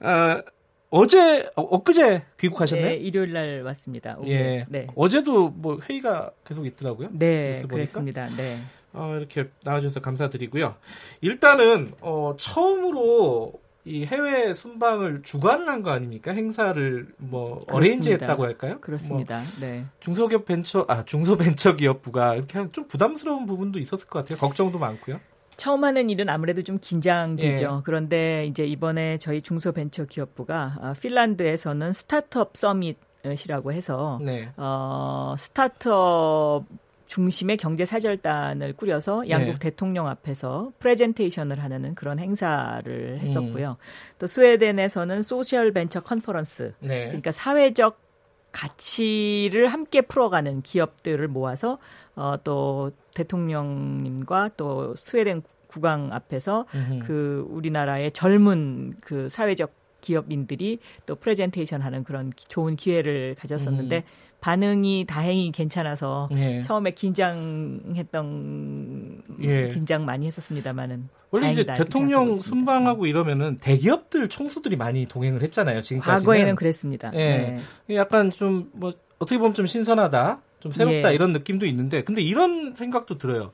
아, 어제, 어, 엊그제 귀국하셨나요? 네, 일요일 날 왔습니다. 오늘. 예. 네. 어제도 뭐 회의가 계속 있더라고요. 네, 그렇습니다. 네. 어, 이렇게 나와주셔서 감사드리고요. 일단은, 어, 처음으로 이 해외 순방을 주관을 한 거 아닙니까? 행사를 뭐 어레인지했다고 할까요? 그렇습니다. 뭐 네. 중소기업 벤처 아 중소벤처기업부가 이렇게 좀 부담스러운 부분도 있었을 것 같아요. 걱정도 많고요. 처음 하는 일은 아무래도 좀 긴장되죠. 예. 그런데 이제 이번에 저희 중소벤처기업부가 아, 핀란드에서는 startup summit 이라고 해서 네. 어, 스타트업 중심의 경제 사절단을 꾸려서 양국 네. 대통령 앞에서 프레젠테이션을 하는 그런 행사를 했었고요. 음. 또 스웨덴에서는 social venture conference, 네. 그러니까 사회적 가치를 함께 풀어가는 기업들을 모아서 어, 또 대통령님과 또 스웨덴 국왕 앞에서 음흠. 그 우리나라의 젊은 그 사회적 기업인들이 또 프레젠테이션 하는 그런 좋은 기회를 가졌었는데 음. 반응이 다행히 괜찮아서 예. 처음에 긴장했던 예. 긴장 많이 했었습니다만은 원래 이제 대통령 순방하고 이러면은 대기업들 총수들이 많이 동행을 했잖아요. 지금까지 과거에는 그랬습니다. 예. 네. 약간 좀 뭐 어떻게 보면 좀 신선하다, 좀 새롭다 예. 이런 느낌도 있는데 근데 이런 생각도 들어요.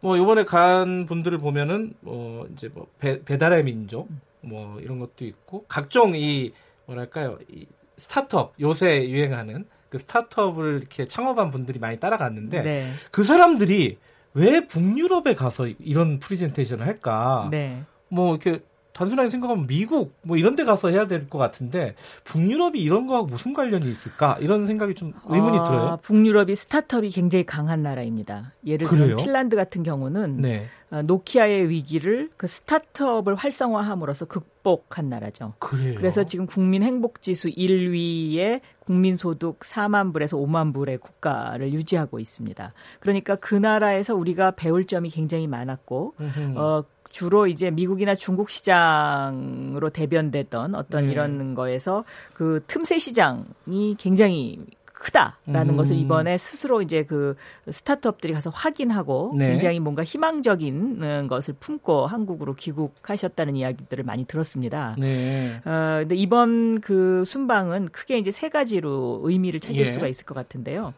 뭐 이번에 간 분들을 보면은 뭐 이제 뭐 배, 배달의 민족 뭐 이런 것도 있고 각종 이 뭐랄까요 이 스타트업 요새 유행하는 그 스타트업을 이렇게 창업한 분들이 많이 따라갔는데 네. 그 사람들이 왜 북유럽에 가서 이런 프리젠테이션을 할까? 네. 뭐 이렇게 단순하게 생각하면 미국 뭐 이런 데 가서 해야 될 것 같은데 북유럽이 이런 거하고 무슨 관련이 있을까 이런 생각이 좀 의문이 아, 들어요. 북유럽이 스타트업이 굉장히 강한 나라입니다. 예를 들어 핀란드 같은 경우는 네. 어, 노키아의 위기를 그 스타트업을 활성화함으로써 극복한 나라죠. 그래요. 그래서 지금 국민 행복 지수 1위에 국민 소득 4만 불에서 5만 불의 국가를 유지하고 있습니다. 그러니까 그 나라에서 우리가 배울 점이 굉장히 많았고 어 주로 이제 미국이나 중국 시장으로 대변됐던 어떤 네. 이런 거에서 그 틈새 시장이 굉장히 크다라는 음. 것을 이번에 스스로 이제 그 스타트업들이 가서 확인하고 네. 굉장히 뭔가 희망적인 것을 품고 한국으로 귀국하셨다는 이야기들을 많이 들었습니다. 네. 어, 근데 이번 그 순방은 크게 이제 세 가지로 의미를 찾을 예. 수가 있을 것 같은데요.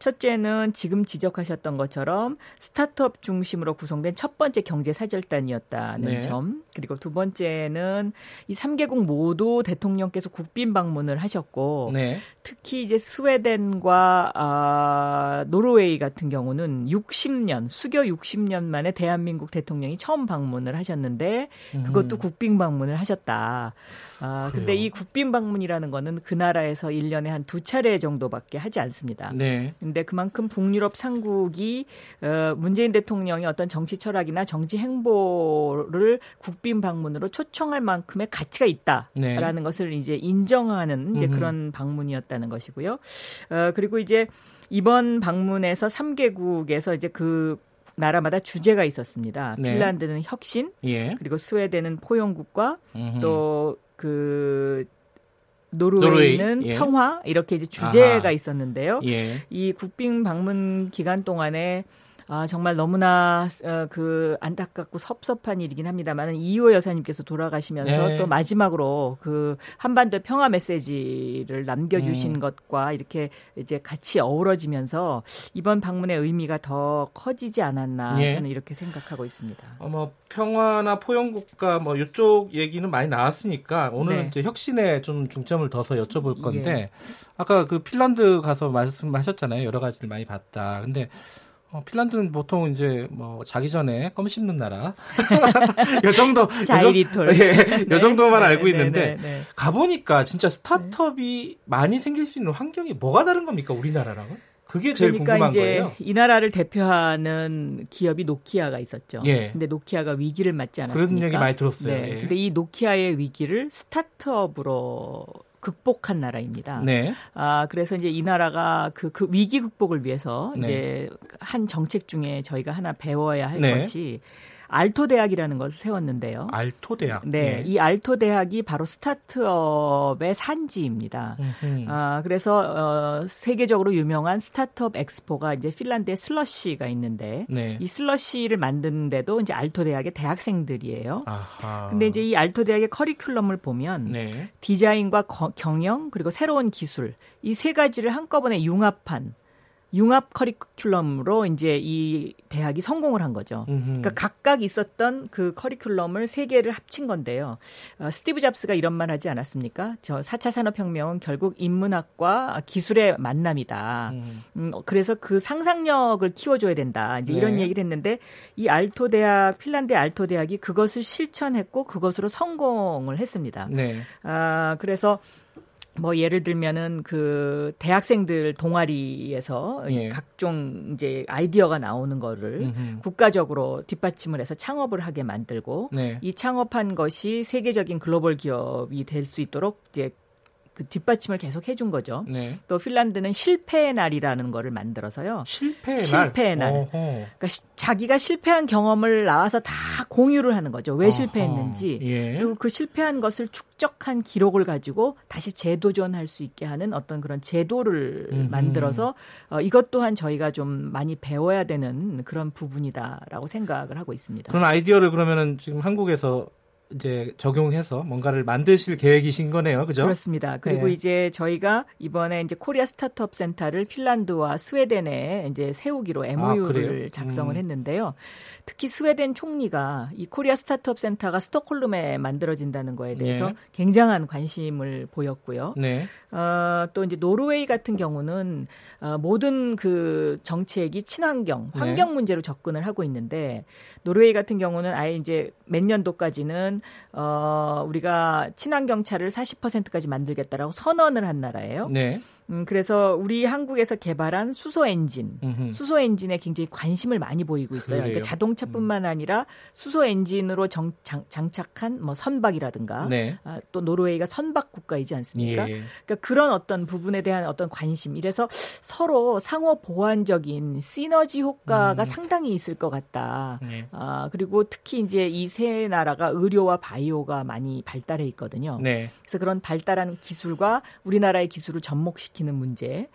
첫째는 지금 지적하셨던 것처럼 스타트업 중심으로 구성된 첫 번째 경제 사절단이었다는 네. 점. 그리고 두 번째는 이 3개국 모두 대통령께서 국빈 방문을 하셨고 네. 특히 이제 스웨덴과 아, 노르웨이 같은 경우는 60년 수교 60년 만에 대한민국 대통령이 처음 방문을 하셨는데 그것도 음. 국빈 방문을 하셨다. 아, 근데 이 국빈 방문이라는 거는 그 나라에서 1년에 한 두 차례 정도밖에 하지 않습니다. 네. 근데 그만큼 북유럽 상국이 어, 문재인 대통령의 어떤 정치 철학이나 정치 행보를 국빈 방문으로 초청할 만큼의 가치가 있다라는 네. 것을 이제 인정하는 이제 그런 방문이었다는 것이고요. 어, 그리고 이제 이번 방문에서 3개국에서 이제 그 나라마다 주제가 있었습니다. 네. 핀란드는 혁신, 예. 그리고 스웨덴은 포용국과 또 그 노르웨이는 노르웨이. 예. 평화 이렇게 이제 주제가 아하. 있었는데요. 예. 이 국빈 방문 기간 동안에 아, 정말 너무나 어, 그 안타깝고 섭섭한 일이긴 합니다만 이호 여사님께서 돌아가시면서 네. 또 마지막으로 그 한반도 평화 메시지를 남겨주신 음. 것과 이렇게 이제 같이 어우러지면서 이번 방문의 의미가 더 커지지 않았나 네. 저는 이렇게 생각하고 있습니다. 어, 뭐 평화나 포용국가 뭐 이쪽 얘기는 많이 나왔으니까 오늘은 네. 이제 혁신에 좀 중점을 둬서 여쭤볼 건데 예. 아까 그 핀란드 가서 말씀하셨잖아요. 여러 가지를 많이 봤다. 근데 어, 핀란드는 보통 이제 뭐 자기 전에 껌 씹는 나라. [LAUGHS] 요 정도. 자이리톨. 예, 네. 요 정도만 네, 알고 네, 있는데 네, 네, 가보니까 진짜 스타트업이 많이 생길 수 있는 환경이 뭐가 다른 겁니까 우리나라랑은? 그게 제일 그러니까 궁금한 이제 거예요. 이 나라를 대표하는 기업이 노키아가 있었죠. 예. 근데 노키아가 위기를 맞지 않았습니까? 그런 얘기 많이 들었어요. 네. 예. 근데 이 노키아의 위기를 스타트업으로 극복한 나라입니다. 네. 아 그래서 이제 이 나라가 그, 그 위기 극복을 위해서 네. 이제 한 정책 중에 저희가 하나 배워야 할 네. 것이 알토 대학이라는 것을 세웠는데요. 알토 대학. 네, 네. 이 알토 대학이 바로 스타트업의 산지입니다. 아, 그래서 어, 세계적으로 유명한 스타트업 엑스포가 이제 핀란드의 슬러시가 있는데 네. 이 슬러시를 만드는데도 이제 알토 대학의 대학생들이에요. 아하. 근데 이제 이 알토 대학의 커리큘럼을 보면 네. 디자인과 거, 경영 그리고 새로운 기술 이 세 가지를 한꺼번에 융합한 융합 커리큘럼으로 이제 이 대학이 성공을 한 거죠. 음흠. 그러니까 각각 있었던 그 커리큘럼을 세 개를 합친 건데요. 어, 스티브 잡스가 이런 말 하지 않았습니까? 저 4차 산업혁명은 결국 인문학과 기술의 만남이다. 음. 음, 그래서 그 상상력을 키워줘야 된다. 이제 이런 네. 얘기를 했는데 이 알토 대학, 핀란드 알토 대학이 그것을 실천했고 그것으로 성공을 했습니다. 네. 아, 그래서 뭐 예를 들면은 그 대학생들 동아리에서 예. 각종 이제 아이디어가 나오는 거를 음흠. 국가적으로 뒷받침을 해서 창업을 하게 만들고 네. 이 창업한 것이 세계적인 글로벌 기업이 될 수 있도록 이제 그 뒷받침을 계속 해준 거죠. 네. 또 핀란드는 실패의 날이라는 거를 만들어서요. 실패의, 실패의 날. 날. 그러니까 시, 자기가 실패한 경험을 나와서 다 공유를 하는 거죠. 왜 어허. 실패했는지. 예. 그리고 그 실패한 것을 축적한 기록을 가지고 다시 재도전할 수 있게 하는 어떤 그런 제도를 음흠. 만들어서 어, 이것 또한 저희가 좀 많이 배워야 되는 그런 부분이다라고 생각을 하고 있습니다. 그런 아이디어를 그러면은 지금 한국에서 이제 적용해서 뭔가를 만드실 계획이신 거네요. 그죠? 그렇습니다. 그리고 네. 이제 저희가 이번에 이제 코리아 스타트업 센터를 핀란드와 스웨덴에 이제 세우기로 MOU를 아, 작성을 음. 했는데요. 특히 스웨덴 총리가 이 코리아 스타트업 센터가 스톡홀름에 만들어진다는 거에 대해서 네. 굉장한 관심을 보였고요. 네. 어, 또 이제 노르웨이 같은 경우는 어, 모든 그 정책이 친환경, 네. 환경 문제로 접근을 하고 있는데 노르웨이 같은 경우는 아예 이제 몇 년도까지는 어, 우리가 친환경 차를 40%까지 만들겠다라고 선언을 한 나라예요. 네. 음, 그래서 우리 한국에서 개발한 수소 엔진, 음흠. 수소 엔진에 굉장히 관심을 많이 보이고 있어요. 그러니까 자동차뿐만 음. 아니라 수소 엔진으로 정, 장, 장착한 뭐 선박이라든가 네. 아, 또 노르웨이가 선박 국가이지 않습니까? 예. 그러니까 그런 어떤 부분에 대한 어떤 관심. 이래서 서로 상호 보완적인 시너지 효과가 음. 상당히 있을 것 같다. 네. 아, 그리고 특히 이제 이 세 나라가 의료와 바이오가 많이 발달해 있거든요. 네. 그래서 그런 발달한 기술과 우리나라의 기술을 접목시키 시키는 문제.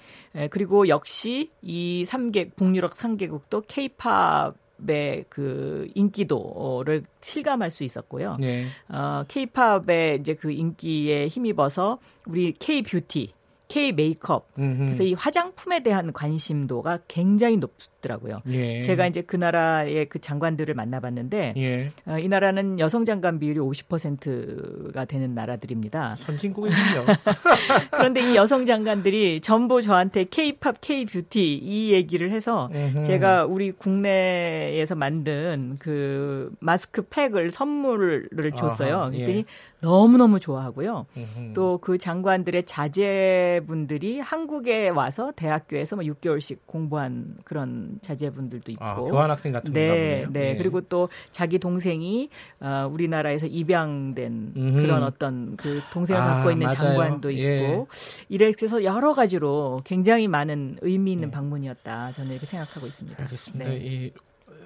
그리고 역시 이 3개 북유럽 3개국도 케이팝 의그 인기도를 실감할 수 있었고요. 네. 어, 케이팝의 이제 그 인기에 힘입어서 우리 K 뷰티 K 메이크업 그래서 이 화장품에 대한 관심도가 굉장히 높더라고요. 예. 제가 이제 그 나라의 그 장관들을 만나봤는데 예. 어, 이 나라는 여성 장관 비율이 50%가 되는 나라들입니다. 선진국이군요. [LAUGHS] 그런데 이 여성 장관들이 전부 저한테 K-팝, K-뷰티 이 얘기를 해서 음흠. 제가 우리 국내에서 만든 그 마스크팩을 선물을 줬어요. 아하, 예. 그랬더니 예. 너무너무 좋아하고요. 또 그 장관들의 자제분들이 한국에 와서 대학교에서 뭐 6개월씩 공부한 그런 자제분들도 있고. 아, 교환학생 같은 네, 네, 네. 그리고 또 자기 동생이 어, 우리나라에서 입양된 음흠. 그런 어떤 그 동생을 아, 갖고 있는 맞아요. 장관도 있고. 예. 이래서 여러 가지로 굉장히 많은 의미 있는 네. 방문이었다. 저는 이렇게 생각하고 있습니다. 알겠습니다. 네. 이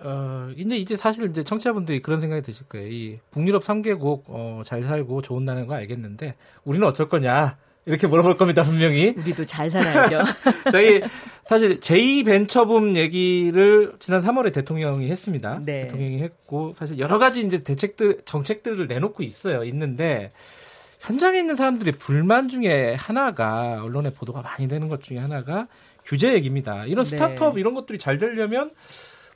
어, 근데 이제 사실 이제 청취자분들이 그런 생각이 드실 거예요. 이 북유럽 3개국 어, 잘 살고 좋은 나라는 거 알겠는데 우리는 어쩔 거냐? 이렇게 물어볼 겁니다, 분명히. 우리도 잘 살아야죠. [LAUGHS] 저희 사실 제2 벤처붐 얘기를 지난 3월에 대통령이 했습니다. 네. 대통령이 했고 사실 여러 가지 이제 대책들 정책들을 내놓고 있어요. 있는데 현장에 있는 사람들의 불만 중에 하나가 언론에 보도가 많이 되는 것 중에 하나가 규제 얘기입니다. 이런 네. 스타트업 이런 것들이 잘 되려면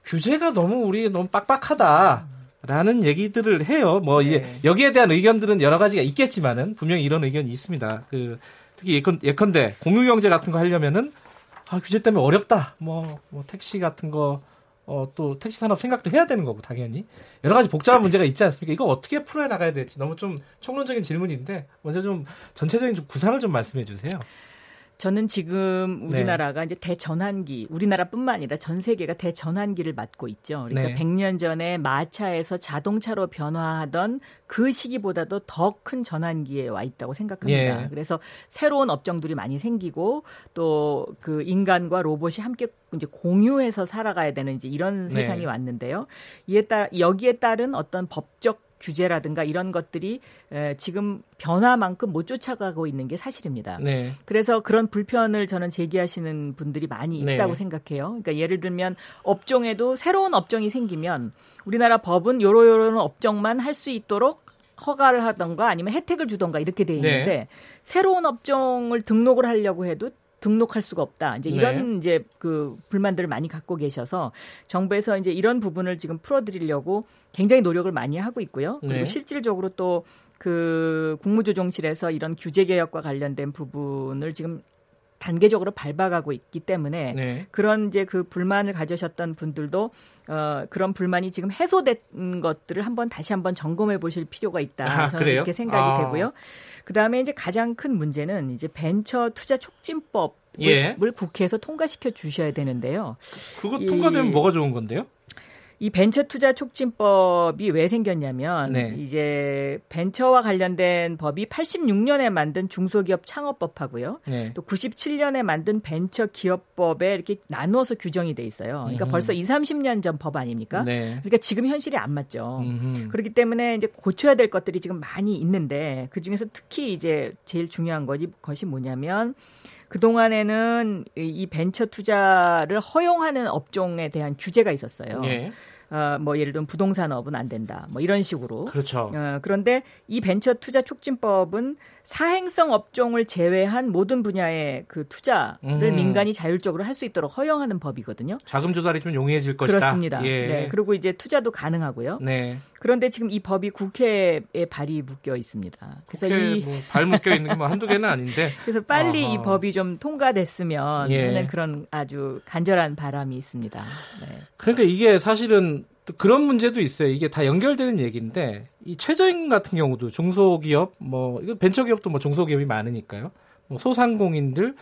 규제가 너무 우리 너무 빡빡하다. 라는 얘기들을 해요. 뭐 네. 여기에 대한 의견들은 여러 가지가 있겠지만은 분명히 이런 의견이 있습니다. 그 특히 예컨, 예컨대 공유 경제 같은 거 하려면은 아, 규제 때문에 어렵다. 뭐, 뭐 택시 같은 거 어, 또 택시 산업 생각도 해야 되는 거고 당연히 여러 가지 복잡한 문제가 있지 않습니까? 이거 어떻게 풀어야 나가야 될지 너무 좀 총론적인 질문인데 먼저 좀 전체적인 좀 구상을 좀 말씀해 주세요. 저는 지금 네. 우리나라가 네. 이제 대전환기, 우리나라뿐만 아니라 전 세계가 대전환기를 맞고 있죠. 그러니까 네. 100년 전에 마차에서 자동차로 변화하던 그 시기보다도 더 큰 전환기에 와 있다고 생각합니다. 네. 그래서 새로운 업종들이 많이 생기고 또 그 인간과 로봇이 함께 이제 공유해서 살아가야 되는 이제 이런 네. 세상이 왔는데요. 이에 따라 여기에 따른 어떤 법적 규제라든가 이런 것들이 지금 변화만큼 못 쫓아가고 있는 게 사실입니다. 네. 그래서 그런 불편을 저는 제기하시는 분들이 많이 네. 있다고 네. 생각해요. 그러니까 예를 들면 업종에도 새로운 업종이 생기면 우리나라 법은 요러요런 업종만 할 수 있도록 허가를 하던가 아니면 혜택을 주던가 이렇게 돼 있는데 네. 새로운 업종을 등록을 하려고 해도 등록할 수가 없다. 이제 이런 네. 이제 그 불만들을 많이 갖고 계셔서 정부에서 이제 이런 부분을 지금 풀어드리려고 굉장히 노력을 많이 하고 있고요. 그리고 네. 실질적으로 또 그 국무조정실에서 이런 규제 개혁과 관련된 부분을 지금 단계적으로 밟아가고 있기 때문에 네. 그런 이제 그 불만을 가지셨던 분들도 어 그런 불만이 지금 해소된 것들을 한번 다시 한번 점검해 보실 필요가 있다. 아, 저는 그래요? 이렇게 생각이 아. 되고요. 그다음에 이제 가장 큰 문제는 이제 벤처 투자 촉진법 을 예. 국회에서 통과시켜 주셔야 되는데요. 그거 통과되면 뭐가 좋은 건데요? 이 벤처 투자 촉진법이 왜 생겼냐면 네. 이제 벤처와 관련된 법이 86년에 만든 중소기업 창업법하고요. 네. 또 97년에 만든 벤처 기업법에 이렇게 나누어서 규정이 돼 있어요. 그러니까 음흠. 벌써 2, 30년 전 법 아닙니까? 네. 그러니까 지금 현실이 안 맞죠. 음흠. 그렇기 때문에 이제 고쳐야 될 것들이 지금 많이 있는데 그 중에서 특히 이제 제일 중요한 것이 것이 뭐냐면 그동안에는 이 벤처 투자를 허용하는 업종에 대한 규제가 있었어요. 예. 어, 뭐 예를 들면 부동산업은 안 된다. 뭐 이런 식으로. 그렇죠. 어, 그런데 이 벤처 투자 촉진법은 사행성 업종을 제외한 모든 분야의 그 투자를 음. 민간이 자율적으로 할 수 있도록 허용하는 법이거든요. 자금 조달이 좀 용이해질 것이다. 그렇습니다. 예. 네. 그리고 이제 투자도 가능하고요. 네. 그런데 지금 이 법이 국회에 발이 묶여 있습니다. 그래서 이발 뭐 묶여 있는 게 뭐 한두 개는 아닌데. [LAUGHS] 그래서 빨리 어허. 이 법이 좀 통과됐으면 예. 하는 그런 아주 간절한 바람이 있습니다. 네. 그러니까 이게 사실은 또 그런 문제도 있어요. 이게 다 연결되는 얘기인데 이 최저임금 같은 경우도 중소기업 뭐 이거 벤처기업도 뭐 중소기업이 많으니까요. 뭐 소상공인들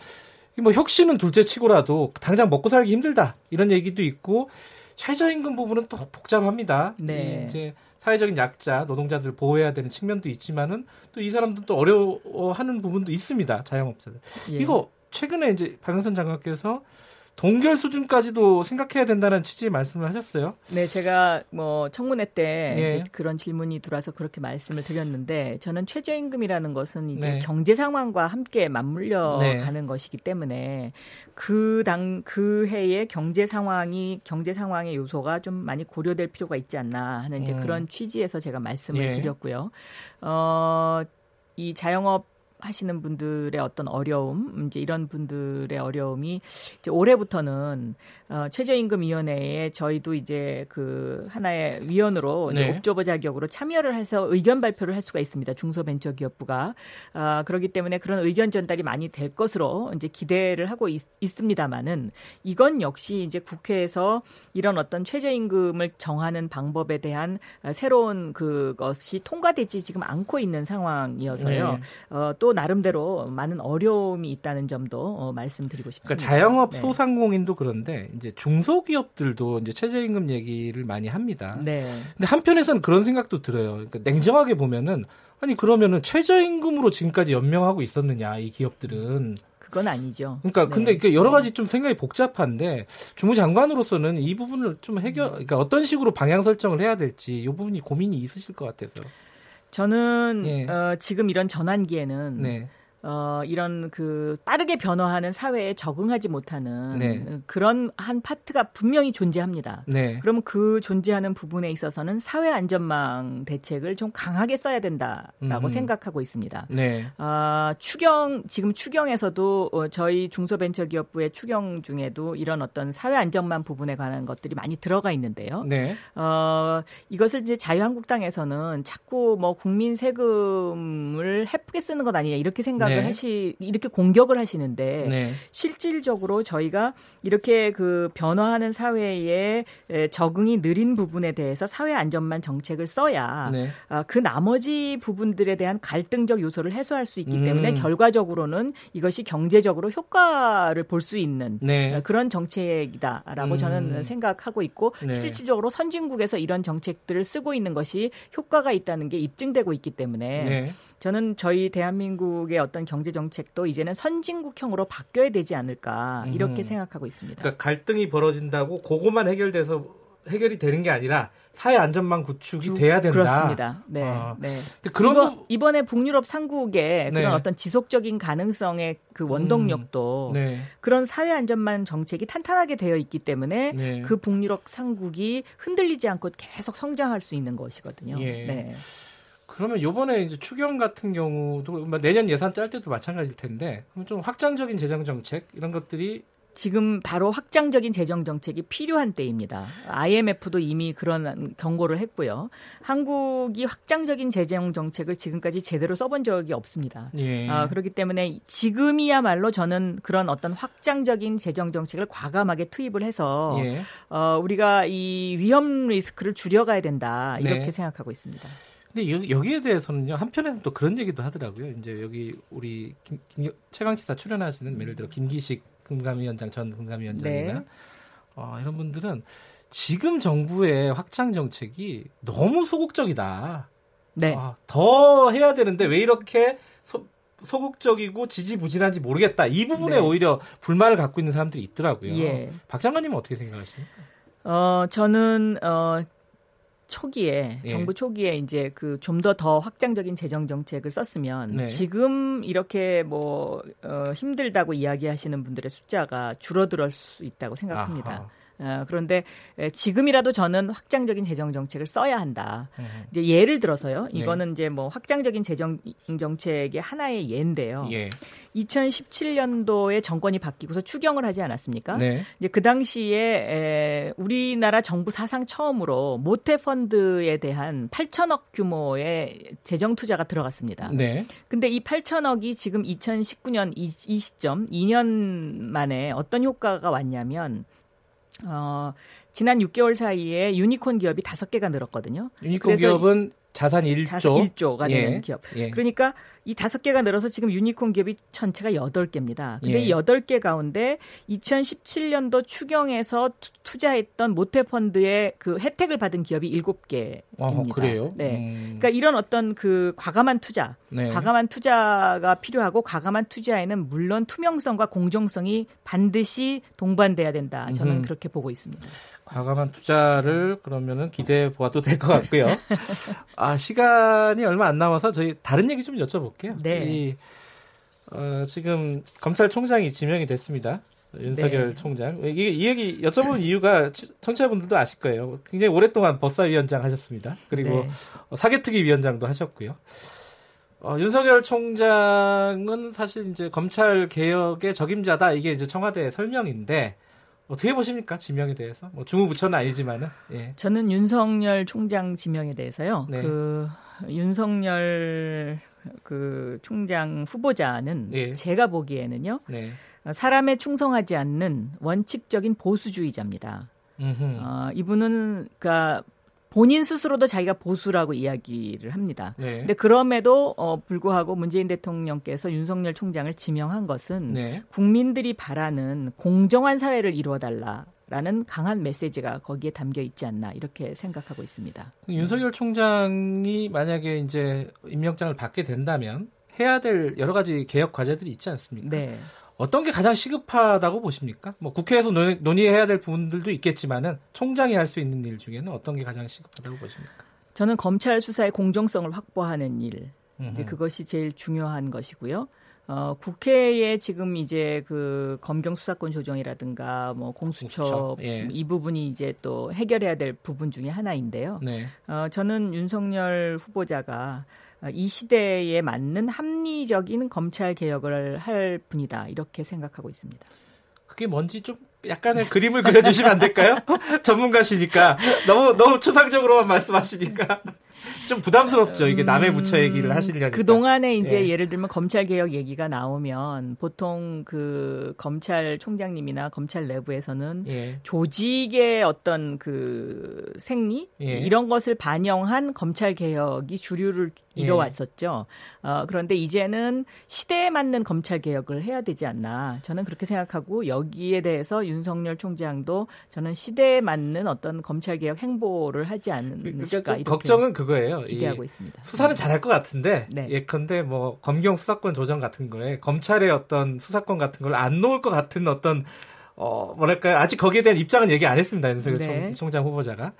뭐 혁신은 둘째치고라도 당장 먹고 살기 힘들다 이런 얘기도 있고 최저임금 부분은 또 복잡합니다. 네. 이제 사회적인 약자 노동자들 보호해야 되는 측면도 있지만은 또 이 사람들 도 어려워하는 부분도 있습니다. 자영업자들. 예. 이거 최근에 이제 박영선 장관께서 동결 수준까지도 생각해야 된다는 취지의 말씀을 하셨어요. 네, 제가 뭐 청문회 때 예. 그런 질문이 들어와서 그렇게 말씀을 드렸는데 저는 최저임금이라는 것은 이제 네. 경제 상황과 함께 맞물려 네. 가는 것이기 때문에 그 당 그 해의 경제 상황이 경제 상황의 요소가 좀 많이 고려될 필요가 있지 않나 하는 이제 음. 그런 취지에서 제가 말씀을 예. 드렸고요. 어, 이 자영업 하시는 분들의 어떤 어려움, 이제 이런 분들의 어려움이 이제 올해부터는 어, 최저임금위원회에 저희도 이제 그 하나의 위원으로 네. 옵저버 자격으로 참여를 해서 의견 발표를 할 수가 있습니다. 중소벤처기업부가 아, 그렇기 때문에 그런 의견 전달이 많이 될 것으로 이제 기대를 하고 있, 있습니다만은 이건 역시 이제 국회에서 이런 어떤 최저임금을 정하는 방법에 대한 새로운 그것이 통과되지 지금 않고 있는 상황이어서요. 네. 어, 또 나름대로 많은 어려움이 있다는 점도 어, 말씀드리고 싶습니다. 그러니까 자영업 네. 소상공인도 그런데 이제 중소기업들도 이제 최저임금 얘기를 많이 합니다. 네. 근데 한편에서는 그런 생각도 들어요. 그러니까 냉정하게 보면은 아니 그러면은 최저임금으로 지금까지 연명하고 있었느냐 이 기업들은 그건 아니죠. 그러니까 네. 근데 여러 가지 좀 생각이 복잡한데 주무장관으로서는 이 부분을 좀 해결, 그러니까 어떤 식으로 방향 설정을 해야 될지 이 부분이 고민이 있으실 것 같아서. 저는 예. 어, 지금 이런 전환기에는 네. 어, 이런 그 빠르게 변화하는 사회에 적응하지 못하는 네. 그런 한 파트가 분명히 존재합니다. 네. 그러면 그 존재하는 부분에 있어서는 사회 안전망 대책을 좀 강하게 써야 된다라고 음. 생각하고 있습니다. 네. 아, 추경 지금 추경에서도 어, 저희 중소벤처기업부의 추경 중에도 이런 어떤 사회 안전망 부분에 관한 것들이 많이 들어가 있는데요. 네. 어, 이것을 이제 자유한국당에서는 자꾸 뭐 국민 세금을 해프게 쓰는 것 아니냐 이렇게 생각을 생각을 네. 하시 이렇게 공격을 하시는데 네. 실질적으로 저희가 이렇게 그 변화하는 사회에 적응이 느린 부분에 대해서 사회 안전만 정책을 써야 네. 아, 그 나머지 부분들에 대한 갈등적 요소를 해소할 수 있기 음. 때문에 결과적으로는 이것이 경제적으로 효과를 볼 수 있는 네. 그런 정책이다라고 음. 저는 생각하고 있고 네. 실질적으로 선진국에서 이런 정책들을 쓰고 있는 것이 효과가 있다는 게 입증되고 있기 때문에 네. 저는 저희 대한민국의 어떤 경제 정책도 이제는 선진국형으로 바뀌어야 되지 않을까 이렇게 음. 생각하고 있습니다. 그러니까 갈등이 벌어진다고 그것만 해결돼서 해결이 되는 게 아니라 사회 안전망 구축이 주, 돼야 된다. 그렇습니다. 네. 아. 네. 그런 이번, 이번에 북유럽 상국의 그런 네. 어떤 지속적인 가능성의 그 원동력도 음. 네. 그런 사회 안전망 정책이 탄탄하게 되어 있기 때문에 네. 그 북유럽 상국이 흔들리지 않고 계속 성장할 수 있는 것이거든요. 예. 네. 그러면 요번에 이제 추경 같은 경우도 뭐 내년 예산 짤 때도 마찬가지일 텐데 그럼 좀 확장적인 재정 정책 이런 것들이 지금 바로 확장적인 재정 정책이 필요한 때입니다. IMF도 이미 그런 경고를 했고요. 한국이 확장적인 재정 정책을 지금까지 제대로 써본 적이 없습니다. 예. 아, 그렇기 때문에 지금이야말로 저는 그런 어떤 확장적인 재정 정책을 과감하게 투입을 해서 예. 어, 우리가 이 위험 리스크를 줄여가야 된다 이렇게 네. 생각하고 있습니다. 근데 여 기에 대해서는요 한편에서는 또 그런 얘기도 하더라고요. 이제 여기 우리 김, 김, 최강 시사 출연하시는 예를 들어 김기식 금감위원장 전 금감위원장이나 네. 어, 이런 분들은 지금 정부의 확장 정책이 너무 소극적이다. 네. 아, 더 해야 되는데 왜 이렇게 소, 소극적이고 지지부진한지 모르겠다. 이 부분에 네. 오히려 불만을 갖고 있는 사람들이 있더라고요. 예. 박 장관님은 어떻게 생각하십니까? 어, 저는 어, 초기에 예. 정부 초기에 이제 그 좀 더더 더 확장적인 재정 정책을 썼으면 네. 지금 이렇게 뭐 어, 힘들다고 이야기하시는 분들의 숫자가 줄어들 수 있다고 생각합니다. 어, 그런데 지금이라도 저는 확장적인 재정 정책을 써야 한다. 음. 이제 예를 들어서요. 네. 이거는 네. 이제 뭐 확장적인 재정 정책의 하나의 예인데요. 예. 2017년도에 정권이 바뀌고서 추경을 하지 않았습니까? 네. 이제 그 당시에 에, 우리나라 정부 사상 처음으로 모태 펀드에 대한 8천억 규모의 재정 투자가 들어갔습니다. 네. 근데 이 8천억이 지금 2019년 이, 이 시점 2년 만에 어떤 효과가 왔냐면 어, 지난 6개월 사이에 유니콘 기업이 5개가 늘었거든요. 유니콘 기업은 자산 1조. 자산 1조가 되는 예. 기업. 예. 그러니까 이 다섯 개가 늘어서 지금 유니콘 기업이 전체가 여덟 개입니다. 근데 예. 이 여덟 개 가운데 2017년도 추경에서 투자했던 모태 펀드의 그 혜택을 받은 기업이 일곱 개입니다. 아, 그래요? 네. 음. 그러니까 이런 어떤 그 과감한 투자, 네. 과감한 투자가 필요하고 과감한 투자에는 물론 투명성과 공정성이 반드시 동반돼야 된다. 저는 음. 그렇게 보고 있습니다. 과감한 투자를 그러면은 기대해 보아도 될 것 같고요. 아 시간이 얼마 안 남아서 저희 다른 얘기 좀 여쭤볼게요. 네. 이, 어, 지금 검찰총장이 지명이 됐습니다. 윤석열 네. 총장. 이, 이 얘기 여쭤보는 이유가 청취자분들도 아실 거예요. 굉장히 오랫동안 법사위원장 하셨습니다. 그리고 네. 어, 사개특위 위원장도 하셨고요. 어, 윤석열 총장은 사실 이제 검찰 개혁의 적임자다 이게 이제 청와대 설명인데 어떻게 보십니까 지명에 대해서? 뭐 주무부처는 아니지만은. 예. 저는 윤석열 총장 지명에 대해서요. 네. 그 윤석열 그 총장 후보자는 네. 제가 보기에는요. 네. 사람에 충성하지 않는 원칙적인 보수주의자입니다. 어, 이분은 그니까 본인 스스로도 자기가 보수라고 이야기를 합니다. 네. 근데 그럼에도 어, 불구하고 문재인 대통령께서 윤석열 총장을 지명한 것은 네. 국민들이 바라는 공정한 사회를 이루어달라. 라는 강한 메시지가 거기에 담겨 있지 않나 이렇게 생각하고 있습니다. 윤석열 총장이 만약에 이제 임명장을 받게 된다면 해야 될 여러 가지 개혁 과제들이 있지 않습니까? 네. 어떤 게 가장 시급하다고 보십니까? 뭐 국회에서 논의, 해야될 부분들도 있겠지만은 총장이 할 수 있는 일 중에는 어떤 게 가장 시급하다고 보십니까? 저는 검찰 수사의 공정성을 확보하는 일. 이제 그것이 제일 중요한 것이고요. 어, 국회에 지금 이제 그 검경 수사권 조정이라든가 뭐 공수처, 공수처 예. 이 부분이 이제 또 해결해야 될 부분 중에 하나인데요. 네. 어, 저는 윤석열 후보자가 이 시대에 맞는 합리적인 검찰 개혁을 할 분이다 이렇게 생각하고 있습니다. 그게 뭔지 좀 약간의 그림을 그려주시면 안 될까요? [LAUGHS] 전문가시니까 너무 너무 추상적으로만 말씀하시니까 좀 부담스럽죠. 이게 남의 부처 얘기를 음, 하시려니까. 그 동안에 이제 예. 를 들면 검찰 개혁 얘기가 나오면 보통 그 검찰총장님이나 검찰 내부에서는 예. 조직의 어떤 그 생리 예. 이런 것을 반영한 검찰 개혁이 주류를 예. 이뤄왔었죠. 어, 그런데 이제는 시대에 맞는 검찰 개혁을 해야 되지 않나. 저는 그렇게 생각하고 여기에 대해서 윤석열 총장도 저는 시대에 맞는 어떤 검찰 개혁 행보를 하지 않을까. 그러니까 걱정은 그거 예요. 기대하고 있습니다. 수사는 잘할 것 같은데 네. 예컨대 뭐 검경 수사권 조정 같은 거에 검찰의 어떤 수사권 같은 걸 안 놓을 것 같은 어떤 어 뭐랄까요 아직 거기에 대한 입장은 얘기 안 했습니다 윤석열 네. 총장 후보자가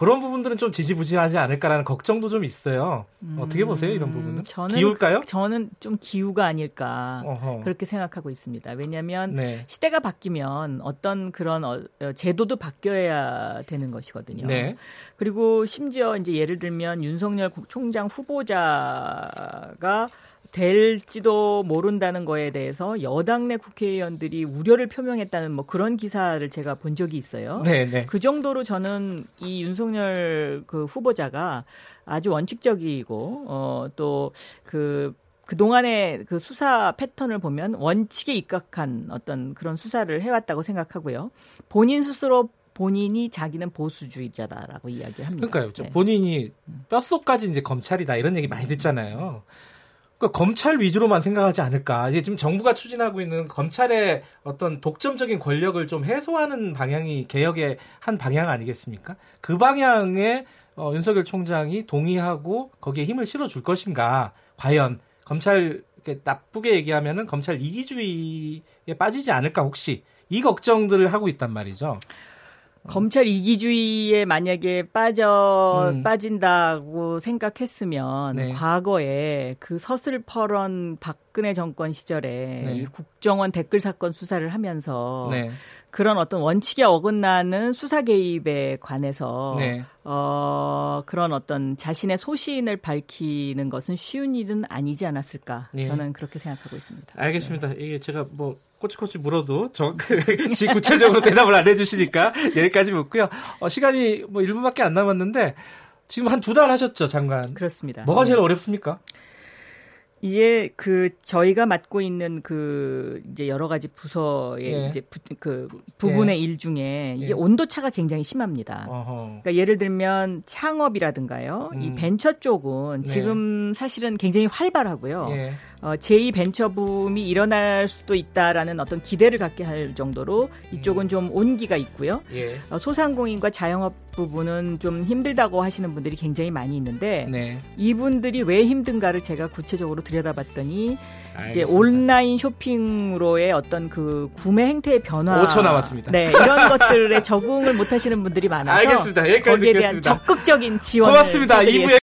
그런 부분들은 좀 지지부진하지 않을까라는 걱정도 좀 있어요. 음, 어떻게 보세요 이런 부분은? 저는 기울까요? 저는 좀 기우가 아닐까 어허. 그렇게 생각하고 있습니다. 왜냐하면 네. 시대가 바뀌면 어떤 그런 어, 어, 제도도 바뀌어야 되는 것이거든요. 네. 그리고 심지어 이제 예를 들면 윤석열 총장 후보자가 될지도 모른다는 거에 대해서 여당 내 국회의원들이 우려를 표명했다는 뭐 그런 기사를 제가 본 적이 있어요. 네, 네. 그 정도로 저는 이 윤석열 그 후보자가 아주 원칙적이고 어또그 그동안의 그 수사 패턴을 보면 원칙에 입각한 어떤 그런 수사를 해왔다고 생각하고요. 본인 스스로 본인이 자기는 보수주의자다라고 이야기합니다. 그러니까요. 네. 본인이 뼛속까지 이제 검찰이다 이런 얘기 많이 듣잖아요. 그러니까 검찰 위주로만 생각하지 않을까. 이제 지금 정부가 추진하고 있는 검찰의 어떤 독점적인 권력을 좀 해소하는 방향이 개혁의 한 방향 아니겠습니까? 그 방향에 어, 윤석열 총장이 동의하고 거기에 힘을 실어줄 것인가. 과연 검찰 이렇게 나쁘게 얘기하면은 검찰 이기주의에 빠지지 않을까 혹시 이 걱정들을 하고 있단 말이죠. 검찰 이기주의에 만약에 빠져 음. 빠진다고 생각했으면 네. 과거에 그 서슬퍼런 박근혜 정권 시절에 네. 국정원 댓글 사건 수사를 하면서 네. 그런 어떤 원칙에 어긋나는 수사 개입에 관해서 네. 어 그런 어떤 자신의 소신을 밝히는 것은 쉬운 일은 아니지 않았을까 네. 저는 그렇게 생각하고 있습니다. 알겠습니다. 이게 제가 뭐 꼬치꼬치 물어도 저 [LAUGHS] 구체적으로 대답을 안 해주시니까 여기까지 묻고요. 어, 시간이 뭐 1분밖에 안 남았는데 지금 한 두 달 하셨죠 장관? 그렇습니다. 뭐가 제일 네. 어렵습니까? 이제 그 저희가 맡고 있는 그 이제 여러 가지 부서의 예. 이제 부, 그 부분의 예. 일 중에 이게 예. 온도 차가 굉장히 심합니다. 어허. 그러니까 예를 들면 창업이라든가요, 음. 이 벤처 쪽은 네. 지금 사실은 굉장히 활발하고요. 예. 어, 제2 벤처 붐이 일어날 수도 있다라는 어떤 기대를 갖게 할 정도로 이쪽은 음. 좀 온기가 있고요. 예. 어, 소상공인과 자영업 부분은 좀 힘들다고 하시는 분들이 굉장히 많이 있는데 네. 이분들이 왜 힘든가를 제가 구체적으로 들여다봤더니 알겠습니다. 이제 온라인 쇼핑으로의 어떤 그 구매 행태의 변화 5초 남았습니다. 네, 이런 것들에 적응을 못 하시는 분들이 많아서 [LAUGHS] 알겠습니다. 거기에 듣겠습니다. 대한 적극적인 지원을 고맙습니다. 2부에